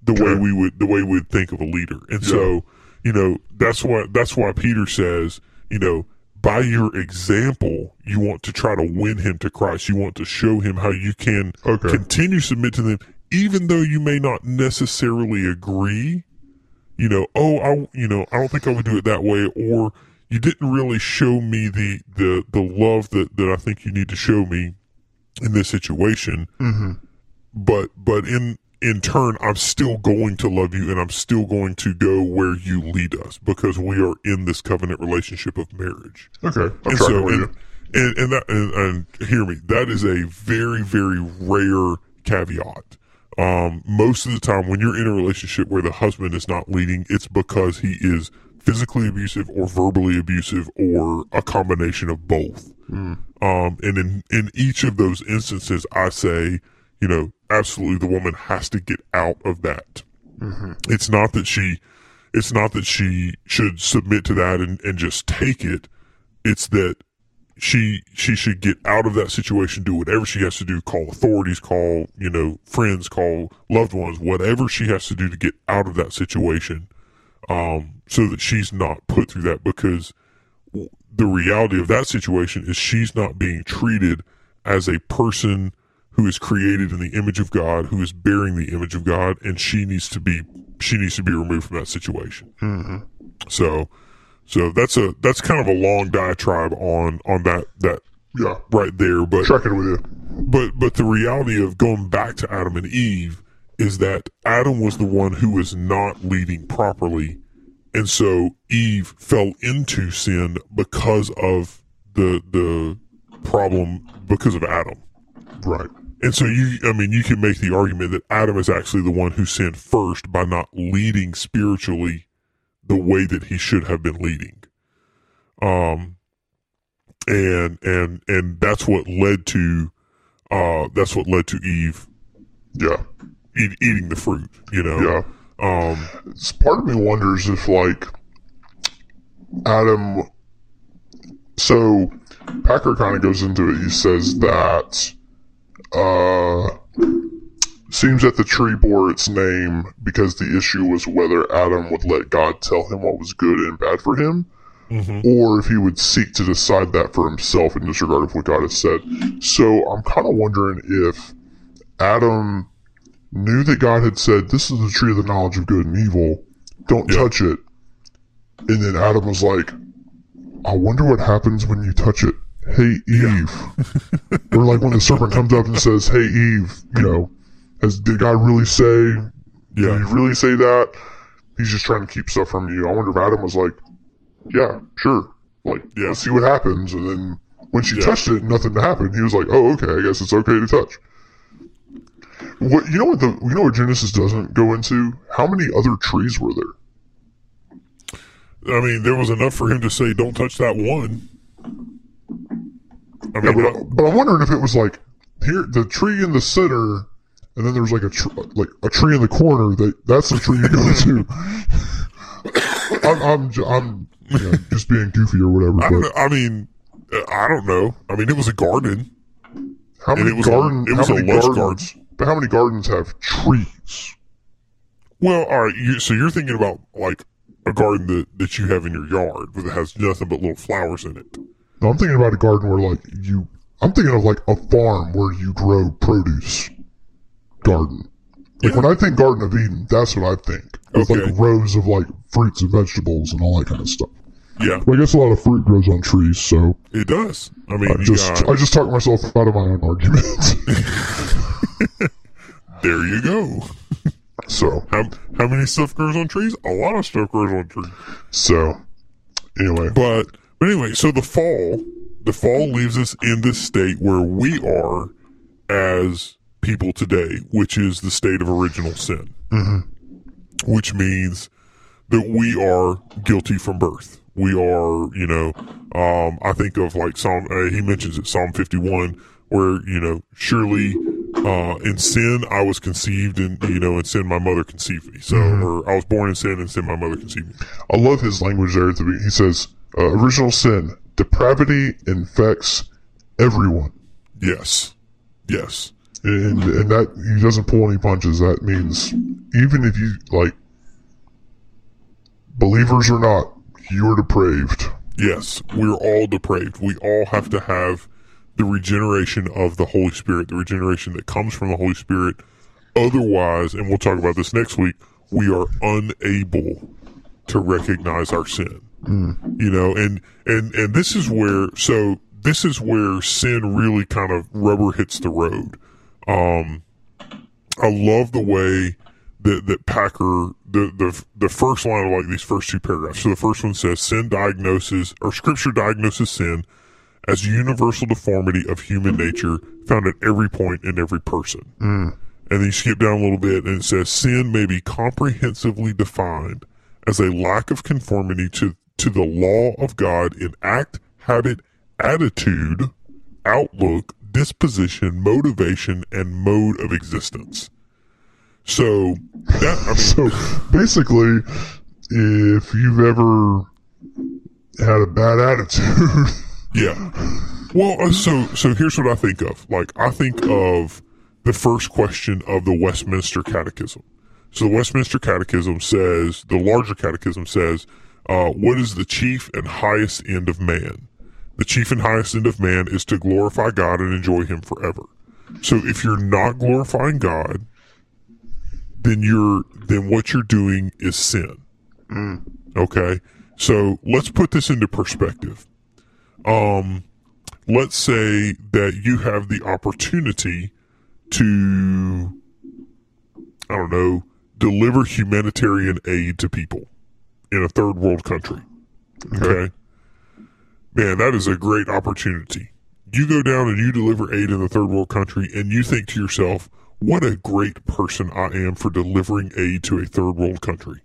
The way we would the way we'd think of a leader. And so, you know, that's why that's why Peter says, you know, by your example, you want to try to win him to Christ. You want to show him how you can Okay. continue to submit to them, even though you may not necessarily agree. You know, oh, I, you know, I don't think I would do it that way, or you didn't really show me the the the love that that I think you need to show me in this situation. Mm-hmm. But but in in turn, I'm still going to love you, and I'm still going to go where you lead us because we are in this covenant relationship of marriage Okay, I'm and so and, and and that and, and hear me that is a very very rare caveat um most of the time when you're in a relationship where the husband is not leading it's because he is physically abusive or verbally abusive or a combination of both. Um and in in each of those instances i say you know absolutely the woman has to get out of that. It's not that she, it's not that she should submit to that and, and just take it. It's that she she should get out of that situation, do whatever she has to do, call authorities, call you know friends, call loved ones, whatever she has to do to get out of that situation, um, so that she's not put through that. Because the reality of that situation is she's not being treated as a person who is created in the image of God, who is bearing the image of God, and she needs to be she needs to be removed from that situation. So, so that's a that's kind of a long diatribe on on that that Yeah. right there. But Tracking with you. but but the reality of going back to Adam and Eve is that Adam was the one who was not leading properly, and so Eve fell into sin because of the the problem because of Adam. Right. And so you, I mean, you can make the argument that Adam is actually the one who sinned first by not leading spiritually the way that he should have been leading. Um, and, and, and that's what led to, uh, that's what led to Eve Yeah. eat, eating the fruit, you know? Yeah. Um, It's- part of me wonders if like Adam so Packer kind of goes into it. He says that uh seems that the tree bore its name because the issue was whether Adam would let God tell him what was good and bad for him, mm-hmm. or if he would seek to decide that for himself in disregard of what God has said. So I'm kind of wondering if Adam knew that God had said, This is the tree of the knowledge of good and evil. Don't Yeah. touch it. And then Adam was like, I wonder what happens when you touch it. Hey, Eve. or like when the serpent comes up and says, Hey, Eve, you know, has, did God really say, Yeah. did he really say that? He's just trying to keep stuff from you. I wonder if Adam was like, Yeah, sure. Like, Yeah. let's see what happens. And then when she Yeah. touched it, nothing happened. He was like, Oh, okay, I guess it's okay to touch. What you know what the you know what Genesis doesn't go into? How many other trees were there? I mean, there was enough for him to say, don't touch that one. I Yeah, mean, but, but I'm wondering if it was like here the tree in the center, and then there's like a tr- like a tree in the corner. That that's the tree you go to. I'm I'm, j- I'm you know, just being goofy or whatever. I don't But. I mean, uh, I don't know. I mean, it was a garden. how many it was a- garden? it was how a many lush gardens? But how many gardens have trees? Well, all right. You, so you're thinking about like a garden that, that you have in your yard that has nothing but little flowers in it. No, I'm thinking about a garden where like you. I'm thinking of like a farm where you grow produce. Garden. Like when I think Garden of Eden, that's what I think. With Okay. like rows of like fruits and vegetables and all that kind of stuff. Yeah, Well, I guess a lot of fruit grows on trees, so it does. I mean, I just got, I just talked myself out of my own argument. there you go. so How how many stuff grows on trees? A lot of stuff grows on trees. so anyway, But but anyway, so the fall, the fall leaves us in this state where we are as people today, which is the state of original sin, which means that we are guilty from birth. We are, you know, um, I think of like Psalm. Uh, he mentions it, Psalm fifty-one, where you know, surely uh, in sin I was conceived, and you know, in sin my mother conceived me. So, or I was born in sin, and sin my mother conceived me. I love his language there the. He says, uh, "Original sin, depravity infects everyone," Yes, yes. And and that he doesn't pull any punches. That means even if you like believers or not, you're depraved. Yes, we're all depraved. We all have to have the regeneration of the Holy Spirit, the regeneration that comes from the Holy Spirit. Otherwise, and we'll talk about this next week, we are unable to recognize our sin. Mm. You know, and and and this is where so this is where sin really kind of rubber hits the road. Um I love the way that that Packer the the the first line of like these first two paragraphs. So the first one says sin diagnoses or scripture diagnoses sin as a universal deformity of human nature found at every point in every person. And then you skip down a little bit and it says sin may be comprehensively defined as a lack of conformity to, to the law of God in act, habit, attitude, outlook, disposition, motivation, and mode of existence. So that I mean, So basically, if you've ever had a bad attitude, Yeah. Well, uh, so so here's what I think of. Like I think of the first question of the Westminster Catechism. So the Westminster Catechism says, the larger catechism says, uh, what is the chief and highest end of man? The chief and highest end of man is to glorify God and enjoy him forever. So if you're not glorifying God, then you're then what you're doing is sin. Okay? So let's put this into perspective um, let's say that you have the opportunity to, I don't know, deliver humanitarian aid to people in a third world country. Okay. Man, that is a great opportunity. You go down and you deliver aid in the third world country and you think to yourself, what a great person I am for delivering aid to a third world country.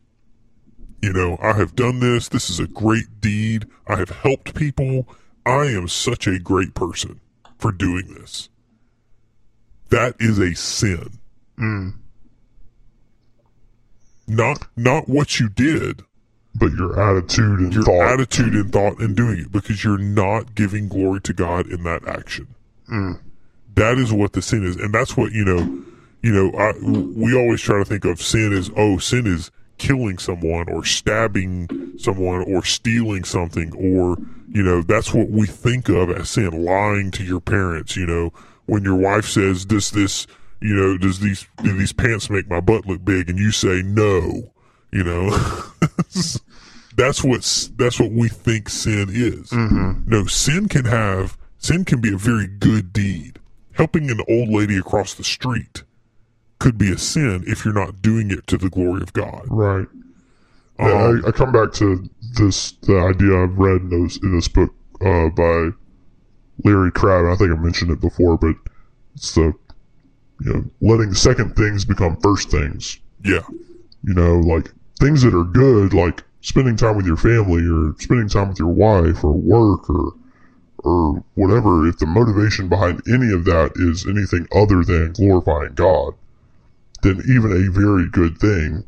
You know, I have done this. This is a great deed. I have helped people. I am such a great person for doing this. That is a sin. Mm. Not not what you did, but your attitude and your thought. attitude and thought in doing it, because you're not giving glory to God in that action. Mm. That is what the sin is, and that's what you know. You know, I, we always try to think of sin as oh, sin is killing someone or stabbing someone or stealing something or you know that's what we think of as sin lying to your parents you know when your wife says does this you know does these do these pants make my butt look big and you say no you know that's what that's what we think sin is no sin can have sin can be a very good deed helping an old lady across the street could be a sin if you're not doing it to the glory of God. Right. Yeah, Um, I, I come back to this the idea I've read in those in this book uh, by Larry Crabb. I think I mentioned it before, but it's the you know letting second things become first things. yeah, You know, like things that are good, like spending time with your family or spending time with your wife or work or or whatever. If the motivation behind any of that is anything other than glorifying God, then even a very good thing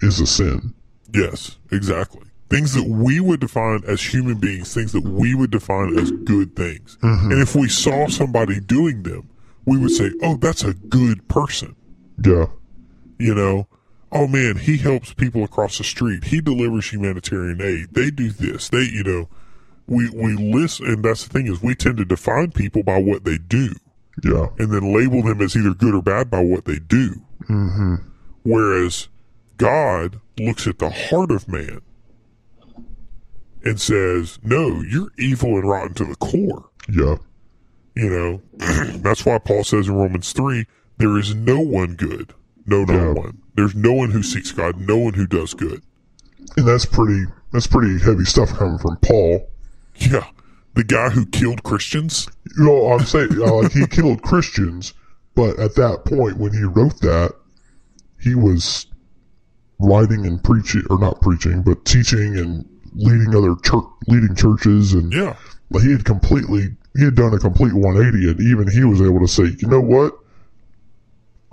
is a sin. yes, exactly. Things that we would define as human beings, things that we would define as good things. Mm-hmm. And if we saw somebody doing them, we would say, oh, that's a good person. Yeah. You know, oh man, he helps people across the street. He delivers humanitarian aid. They do this. They, you know, we, we list, and that's the thing is we tend to define people by what they do. Yeah. and then label them as either good or bad by what they do. Mm-hmm. Whereas God looks at the heart of man and says, No, you're evil and rotten to the core. Yeah. You know, that's why Paul says in Romans 3 there is no one good. No, no Yeah. one. There's no one who seeks God, no one who does good. And that's pretty that's pretty heavy stuff coming from Paul. Yeah. The guy who killed Christians. You know, I'm saying uh, like he killed Christians, but at that point when he wrote that, he was writing and preaching or not preaching, but teaching and leading other church leading churches and Yeah. like he had completely he had done a complete 180 and even he was able to say, "You know what?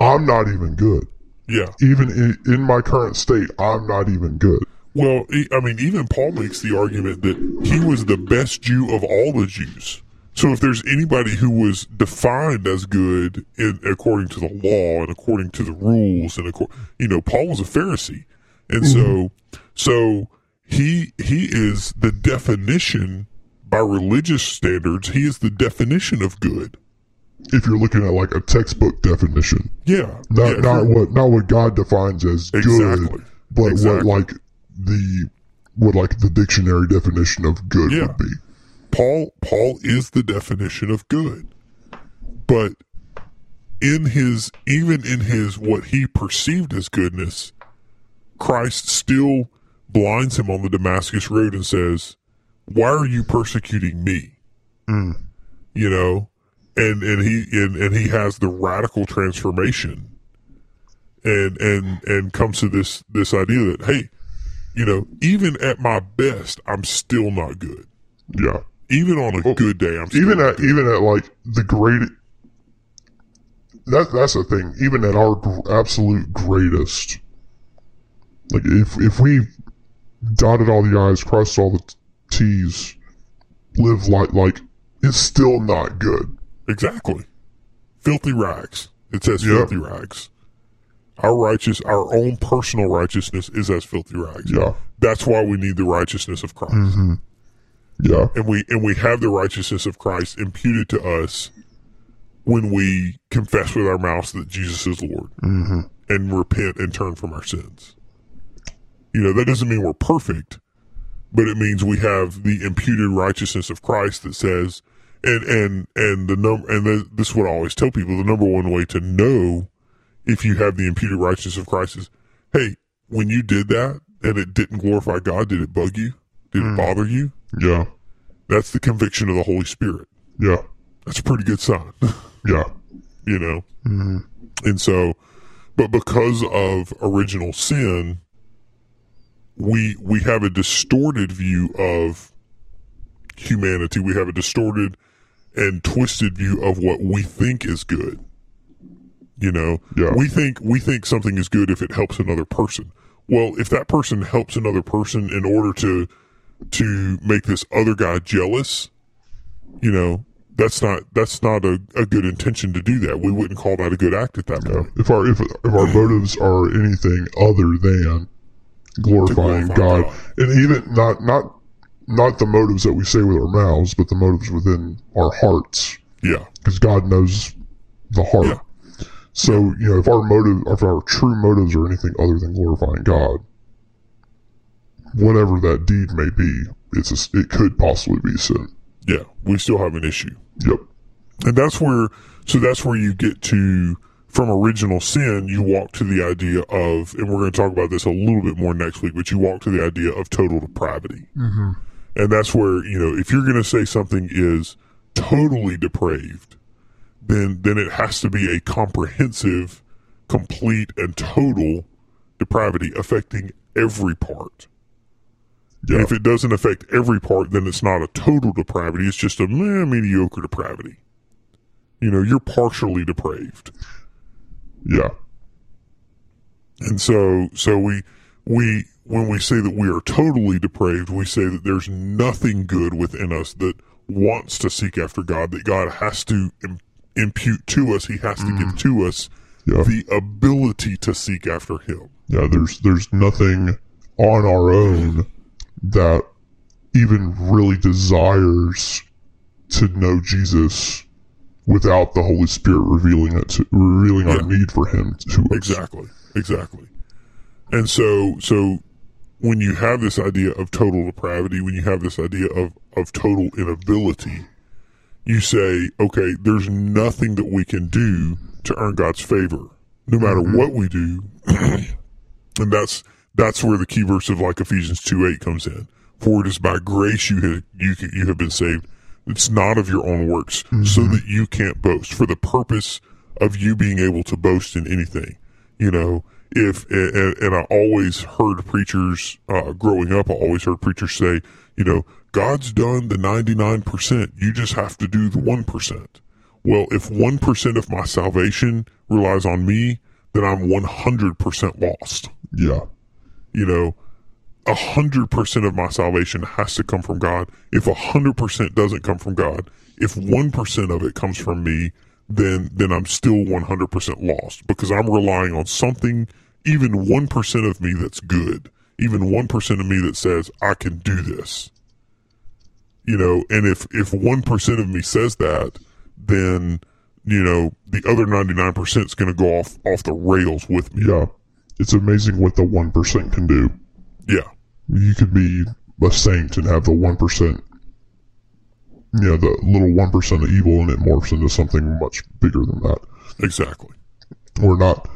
I'm not even good. Yeah. Even in, in my current state, I'm not even good." Well, I mean, even Paul makes the argument that he was the best Jew of all the Jews. So if there's anybody who was defined as good in, according to the law and according to the rules and acco- you know, Paul was a Pharisee. And so mm-hmm. so he he is the definition by religious standards, he is the definition of good. If you're looking at like a textbook definition, Yeah. not yeah, not what not what God defines as Exactly. good, but Exactly. what like the what like the dictionary definition of good Yeah. would be. Paul Paul is the definition of good. But in his even in his what he perceived as goodness, Christ still blinds him on the Damascus road and says, "Why are you persecuting me?" Mm. You know, and and he and, and he has the radical transformation, and and and comes to this this idea that hey, you know, even at my best, I'm still not good Yeah. even on a good day, I'm still Even at even at like the great that that's the thing. Even at our absolute greatest, like if if we dotted all the i's, crossed all the t's, live like like it's still not good. Exactly. Filthy rags. It says Yeah. filthy rags. Our righteous, our own personal righteousness is as filthy rags. Yeah, That's why we need the righteousness of Christ. Mm-hmm. yeah, And we and we have the righteousness of Christ imputed to us when we confess with our mouths that Jesus is Lord mm-hmm. and repent and turn from our sins. You know, that doesn't mean we're perfect, but it means we have the imputed righteousness of Christ that says, and and and the number and the, this is what I always tell people: the number one way to know if you have the imputed righteousness of Christ is, hey, when you did that and it didn't glorify God, did it bug you? Did it hmm. bother you? yeah, That's the conviction of the Holy Spirit. yeah, That's a pretty good sign, yeah, you know. Mm-hmm. And so, but because of original sin, we we have a distorted view of humanity. We have a distorted and twisted view of what we think is good. You know, Yeah. we think we think something is good if it helps another person. Well, if that person helps another person in order to to make this other guy jealous, you know, that's not that's not a, a good intention to do that. We wouldn't call that a good act at that yeah. If our if if our motives are anything other than glorifying glorify God, God. and even not not not the motives that we say with our mouths, but the motives within our hearts, Yeah. because God knows the heart. Yeah. So you know, if our motive, if our true motives are anything other than glorifying God, whatever that deed may be, it's a, it could possibly be sin. Yeah. We still have an issue. Yep. And that's where, so that's where you get to, from original sin, you walk to the idea of, and we're going to talk about this a little bit more next week, but you walk to the idea of total depravity. Mm-hmm. And that's where, you know, if you're going to say something is totally depraved, then, then it has to be a comprehensive, complete, and total depravity affecting every part. Yeah. If it doesn't affect every part, then it's not a total depravity. It's just a meh, mediocre depravity. You know, you're partially depraved. Yeah. And so, so we, we, when we say that we are totally depraved, we say that there's nothing good within us that wants to seek after God, that God has to Im- impute to us. He has to give mm. to us Yeah. the ability to seek after Him. Yeah, there's there's nothing on our own that even really desires to know Jesus without the Holy Spirit revealing it to revealing our need for him to us. Exactly. Exactly. And so so when you have this idea of total depravity, when you have this idea of, of total inability, you say, okay, there's nothing that we can do to earn God's favor, no matter mm-hmm. what we do. and that's that's where the key verse of like Ephesians two eight comes in. For it is by grace you have you you have been saved. It's not of your own works, so mm-hmm. that you can't boast. For the purpose of you being able to boast in anything, you know. If and, and I always heard preachers uh, growing up, I always heard preachers say, you know, God's done the ninety nine percent. You just have to do the one percent. Well, if one percent of my salvation relies on me, then I'm one hundred percent lost Yeah. you know, a hundred percent of my salvation has to come from God. If a hundred percent doesn't come from God, if one percent of it comes from me, then then I'm still one hundred percent lost because I'm relying on something, even one percent of me that's good, even one percent of me that says I can do this. You know, and if if one percent of me says that, then you know the other ninety nine percent is going to go off off the rails with me. Yeah. It's amazing what the 1% can do. Yeah, You could be a saint and have the 1%, you know, the little 1% of evil and it morphs into something much bigger than that. exactly. we're not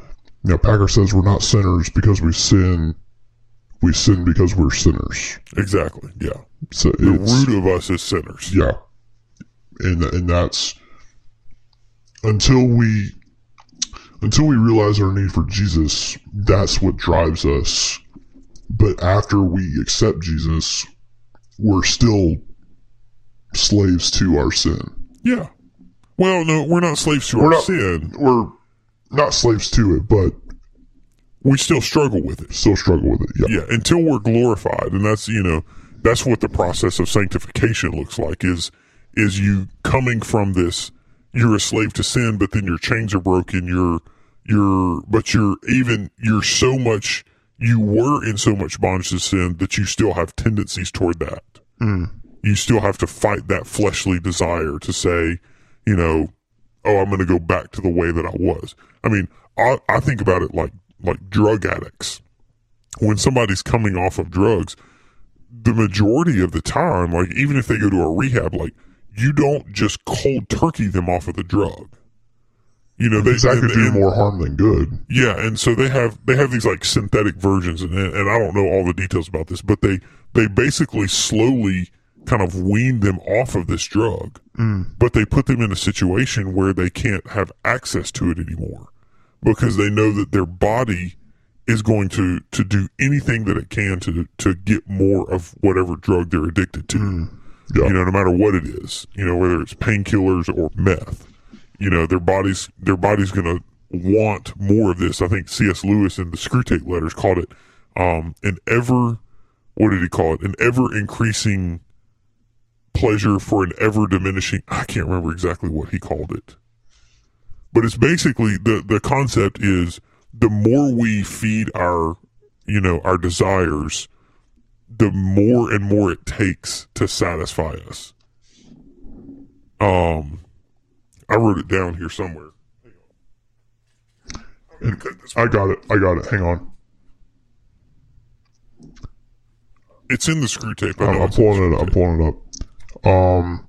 you know packer says we're not sinners because we sin we sin because we're sinners Exactly. Yeah. so The it's root of us is sinners. yeah and and that's until we until we realize our need for jesus that's what drives us but after we accept jesus we're still slaves to our sin Yeah. Well, no, we're not slaves to We're our not- sin. we're not slaves to it, but we still struggle with it. still struggle with it. Yeah. Yeah, until we're glorified, and that's you know that's what the process of sanctification looks like. Is is you coming from this? You're a slave to sin, but then your chains are broken. You're you're but you're even you're so much you were in so much bondage to sin that you still have tendencies toward that. Mm. You still have to fight that fleshly desire to say, you know, oh, I'm going to go back to the way that I was. I mean, I, I think about it like like drug addicts. When somebody's coming off of drugs, the majority of the time, like even if they go to a rehab, like you don't just cold turkey them off of the drug. You know, they, that could do and- more harm than good. yeah, and so they have they have these like synthetic versions, and and I don't know all the details about this, but they they basically slowly kind of wean them off of this drug, but they put them in a situation where they can't have access to it anymore because they know that their body is going to to do anything that it can to to get more of whatever drug they're addicted to. Yeah. You know, no matter what it is, you know, whether it's painkillers or meth, you know, their bodies their body's going to want more of this. I think C.S. Lewis in the Screwtape Letters called it um, an ever what did he call it? An ever increasing pleasure for an ever diminishing. I can't remember exactly what he called it, but it's basically the the concept is the more we feed our you know our desires, the more and more it takes to satisfy us. Um, I wrote it down here somewhere. I'm gonna cut this I got it. I got it. Hang on. It's in the Screwtape. I I'm, I'm it's in the pulling it. screw I'm pulling it up. Um,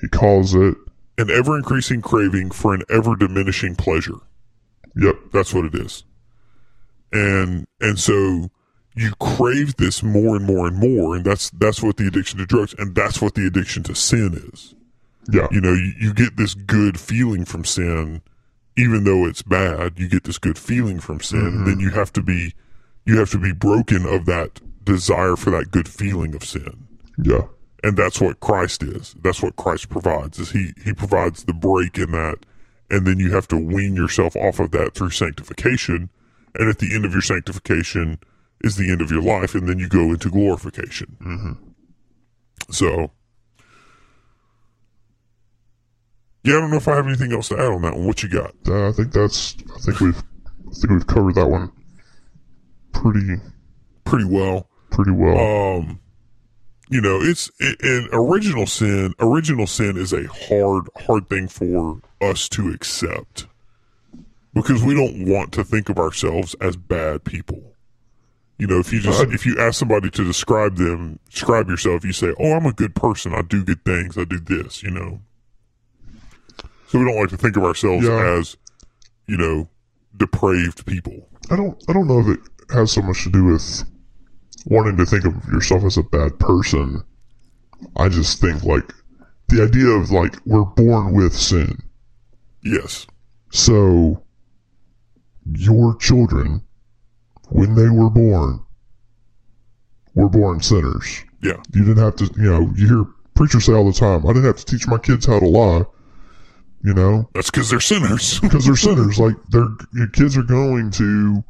he calls it. An ever increasing craving for an ever diminishing pleasure. Yep. That's what it is. And and so you crave this more and more and more, and that's that's what the addiction to drugs and that's what the addiction to sin is. Yeah. You know, you, you get this good feeling from sin, even though it's bad. You get this good feeling from sin, and then you have to be you have to be broken of that desire for that good feeling of sin. Yeah. And that's what Christ is. That's what Christ provides. Is he he provides the break in that, and then you have to wean yourself off of that through sanctification, and at the end of your sanctification is the end of your life, and then you go into glorification. Mm-hmm. So, yeah, I don't know if I have anything else to add on that one. What you got? Uh, I think that's. I think we've. I think we've covered that one pretty Pretty well. pretty well. um you know it's it, and original sin original sin is a hard hard thing for us to accept because we don't want to think of ourselves as bad people you know if you just if you ask somebody to describe them describe yourself you say oh i'm a good person i do good things i do this you know so we don't like to think of ourselves Yeah. as you know depraved people I don't. I don't know if it has so much to do with wanting to think of yourself as a bad person. I just think like the idea of like we're born with sin. yes So your children, when they were born, were born sinners. yeah You didn't have to, you know, you hear preachers say all the time, I didn't have to teach my kids how to lie, you know, that's because they're sinners because they're sinners. Like, they're, your kids are going to,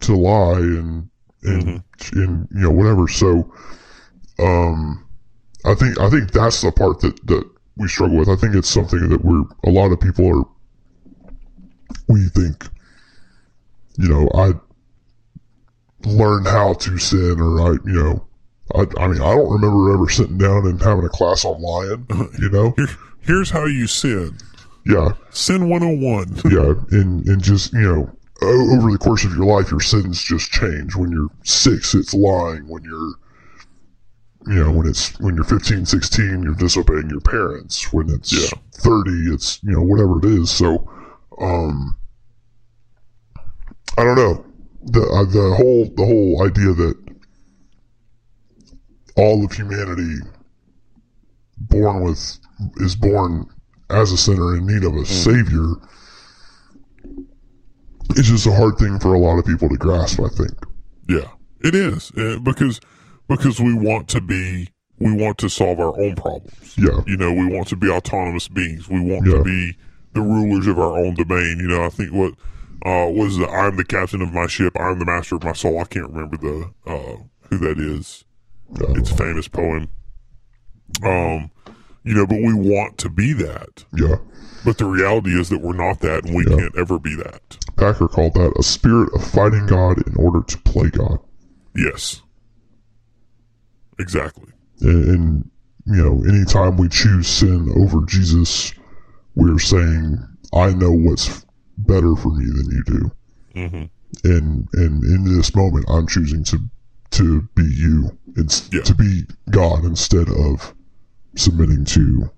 to lie and, and, and, you know, whatever. So, um, I think, I think that's the part that, that we struggle with. I think it's something that we're, a lot of people are, we think, you know, I learned how to sin or I, you know, I, I mean, I don't remember ever sitting down and having a class on lying, you know? Here, here's how you sin. Yeah. Sin 101. Yeah. And, and just, you know, over the course of your life, your sins just change. When you're six, it's lying. When you're, you know, when it's, when you're 15, 16, you're disobeying your parents. When it's Yeah. 30, it's, you know, whatever it is. So, um, I don't know. The, uh, the whole, the whole idea that all of humanity born with, is born as a sinner in need of a savior it's just a hard thing for a lot of people to grasp, I think. Yeah, it is Uh, because because we want to be we want to solve our own problems. Yeah. You know, we want to be autonomous beings. We want Yeah. to be the rulers of our own domain. You know, I think what uh, was the I'm the captain of my ship, I'm the master of my soul. I can't remember the uh, who that is. It's a famous poem. Um, you know, but we want to be that. Yeah. But the reality is that we're not that, and we Yeah. can't ever be that. Packer called that a spirit of fighting God in order to play God. Yes, exactly. And, and you know, anytime we choose sin over Jesus, we're saying, "I know what's better for me than you do." hmm And and in this moment, I'm choosing to to be you, it's Yeah. to be God instead of submitting to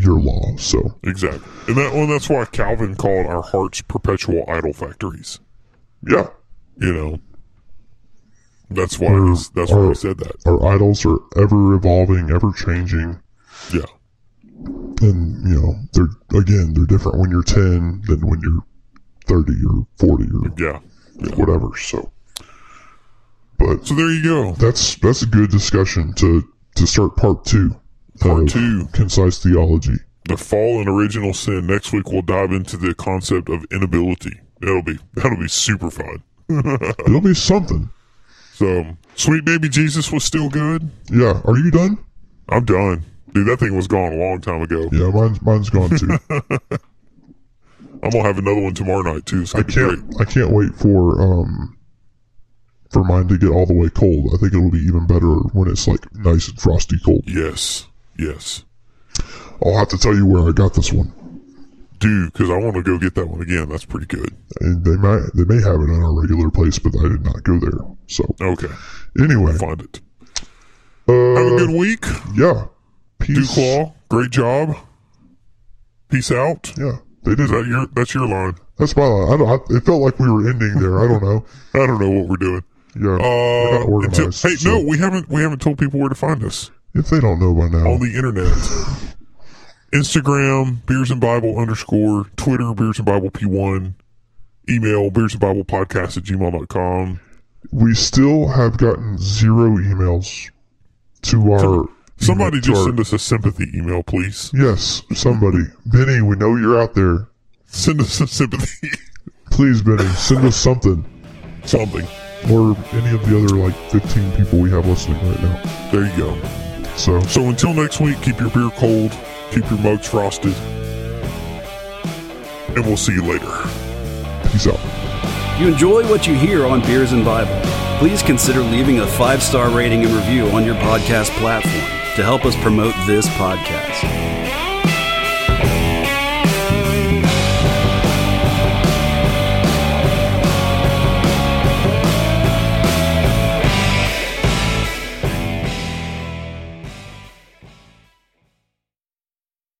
your law. So Exactly, and that well, that's why Calvin called our hearts perpetual idol factories. yeah, You know, that's why he's, that's why or- he said that. our idols are ever evolving, ever changing. Yeah, and you know they're again they're different when you're 10 than when you're 30 or 40 or yeah, yeah. whatever so but So there you go. that's that's a good discussion to to start part two Part two. concise theology The fall and original sin. Next week we'll dive into the concept of inability. That'll be that'll be super fun. it'll be something So, sweet baby Jesus was still good. yeah are you done I'm done, dude. That thing was gone a long time ago. yeah mine's mine's gone too I'm gonna have another one tomorrow night too. It's i can't i can't wait for um for mine to get all the way cold i think it'll be even better when it's like nice and frosty cold Yes, yes, i'll have to tell you where i got this one dude. Because I want to go get that one again. That's pretty good. and they might they may have it in our regular place, but I did not go there. So Okay, anyway, find it. Have a uh, good week. yeah, peace. Duclaw, great job. Peace out. Yeah, they did Is that your that's your line? That's my line. I don't. I, it felt like we were ending there. I don't know. I don't know what we're doing. Yeah, we're Uh, not until, hey, so no, we haven't we haven't told people where to find us if they don't know by now, on the internet. Instagram, Beers and Bible underscore, Twitter, Beers and Bible P1, email, Beers and Bible Podcast at gmail.com. we still have gotten zero emails to our. Somebody just our- send us a sympathy email, please. Yes, somebody. Benny, we know you're out there. Send us a sympathy Please, Benny, send us something. something. Or any of the other like 15 people we have listening right now. There you go. So, So until next week, keep your beer cold, keep your mugs frosted, and we'll see you later. peace out. You enjoy what you hear on Beers and Bible, please consider leaving a five star rating and review on your podcast platform to help us promote this podcast.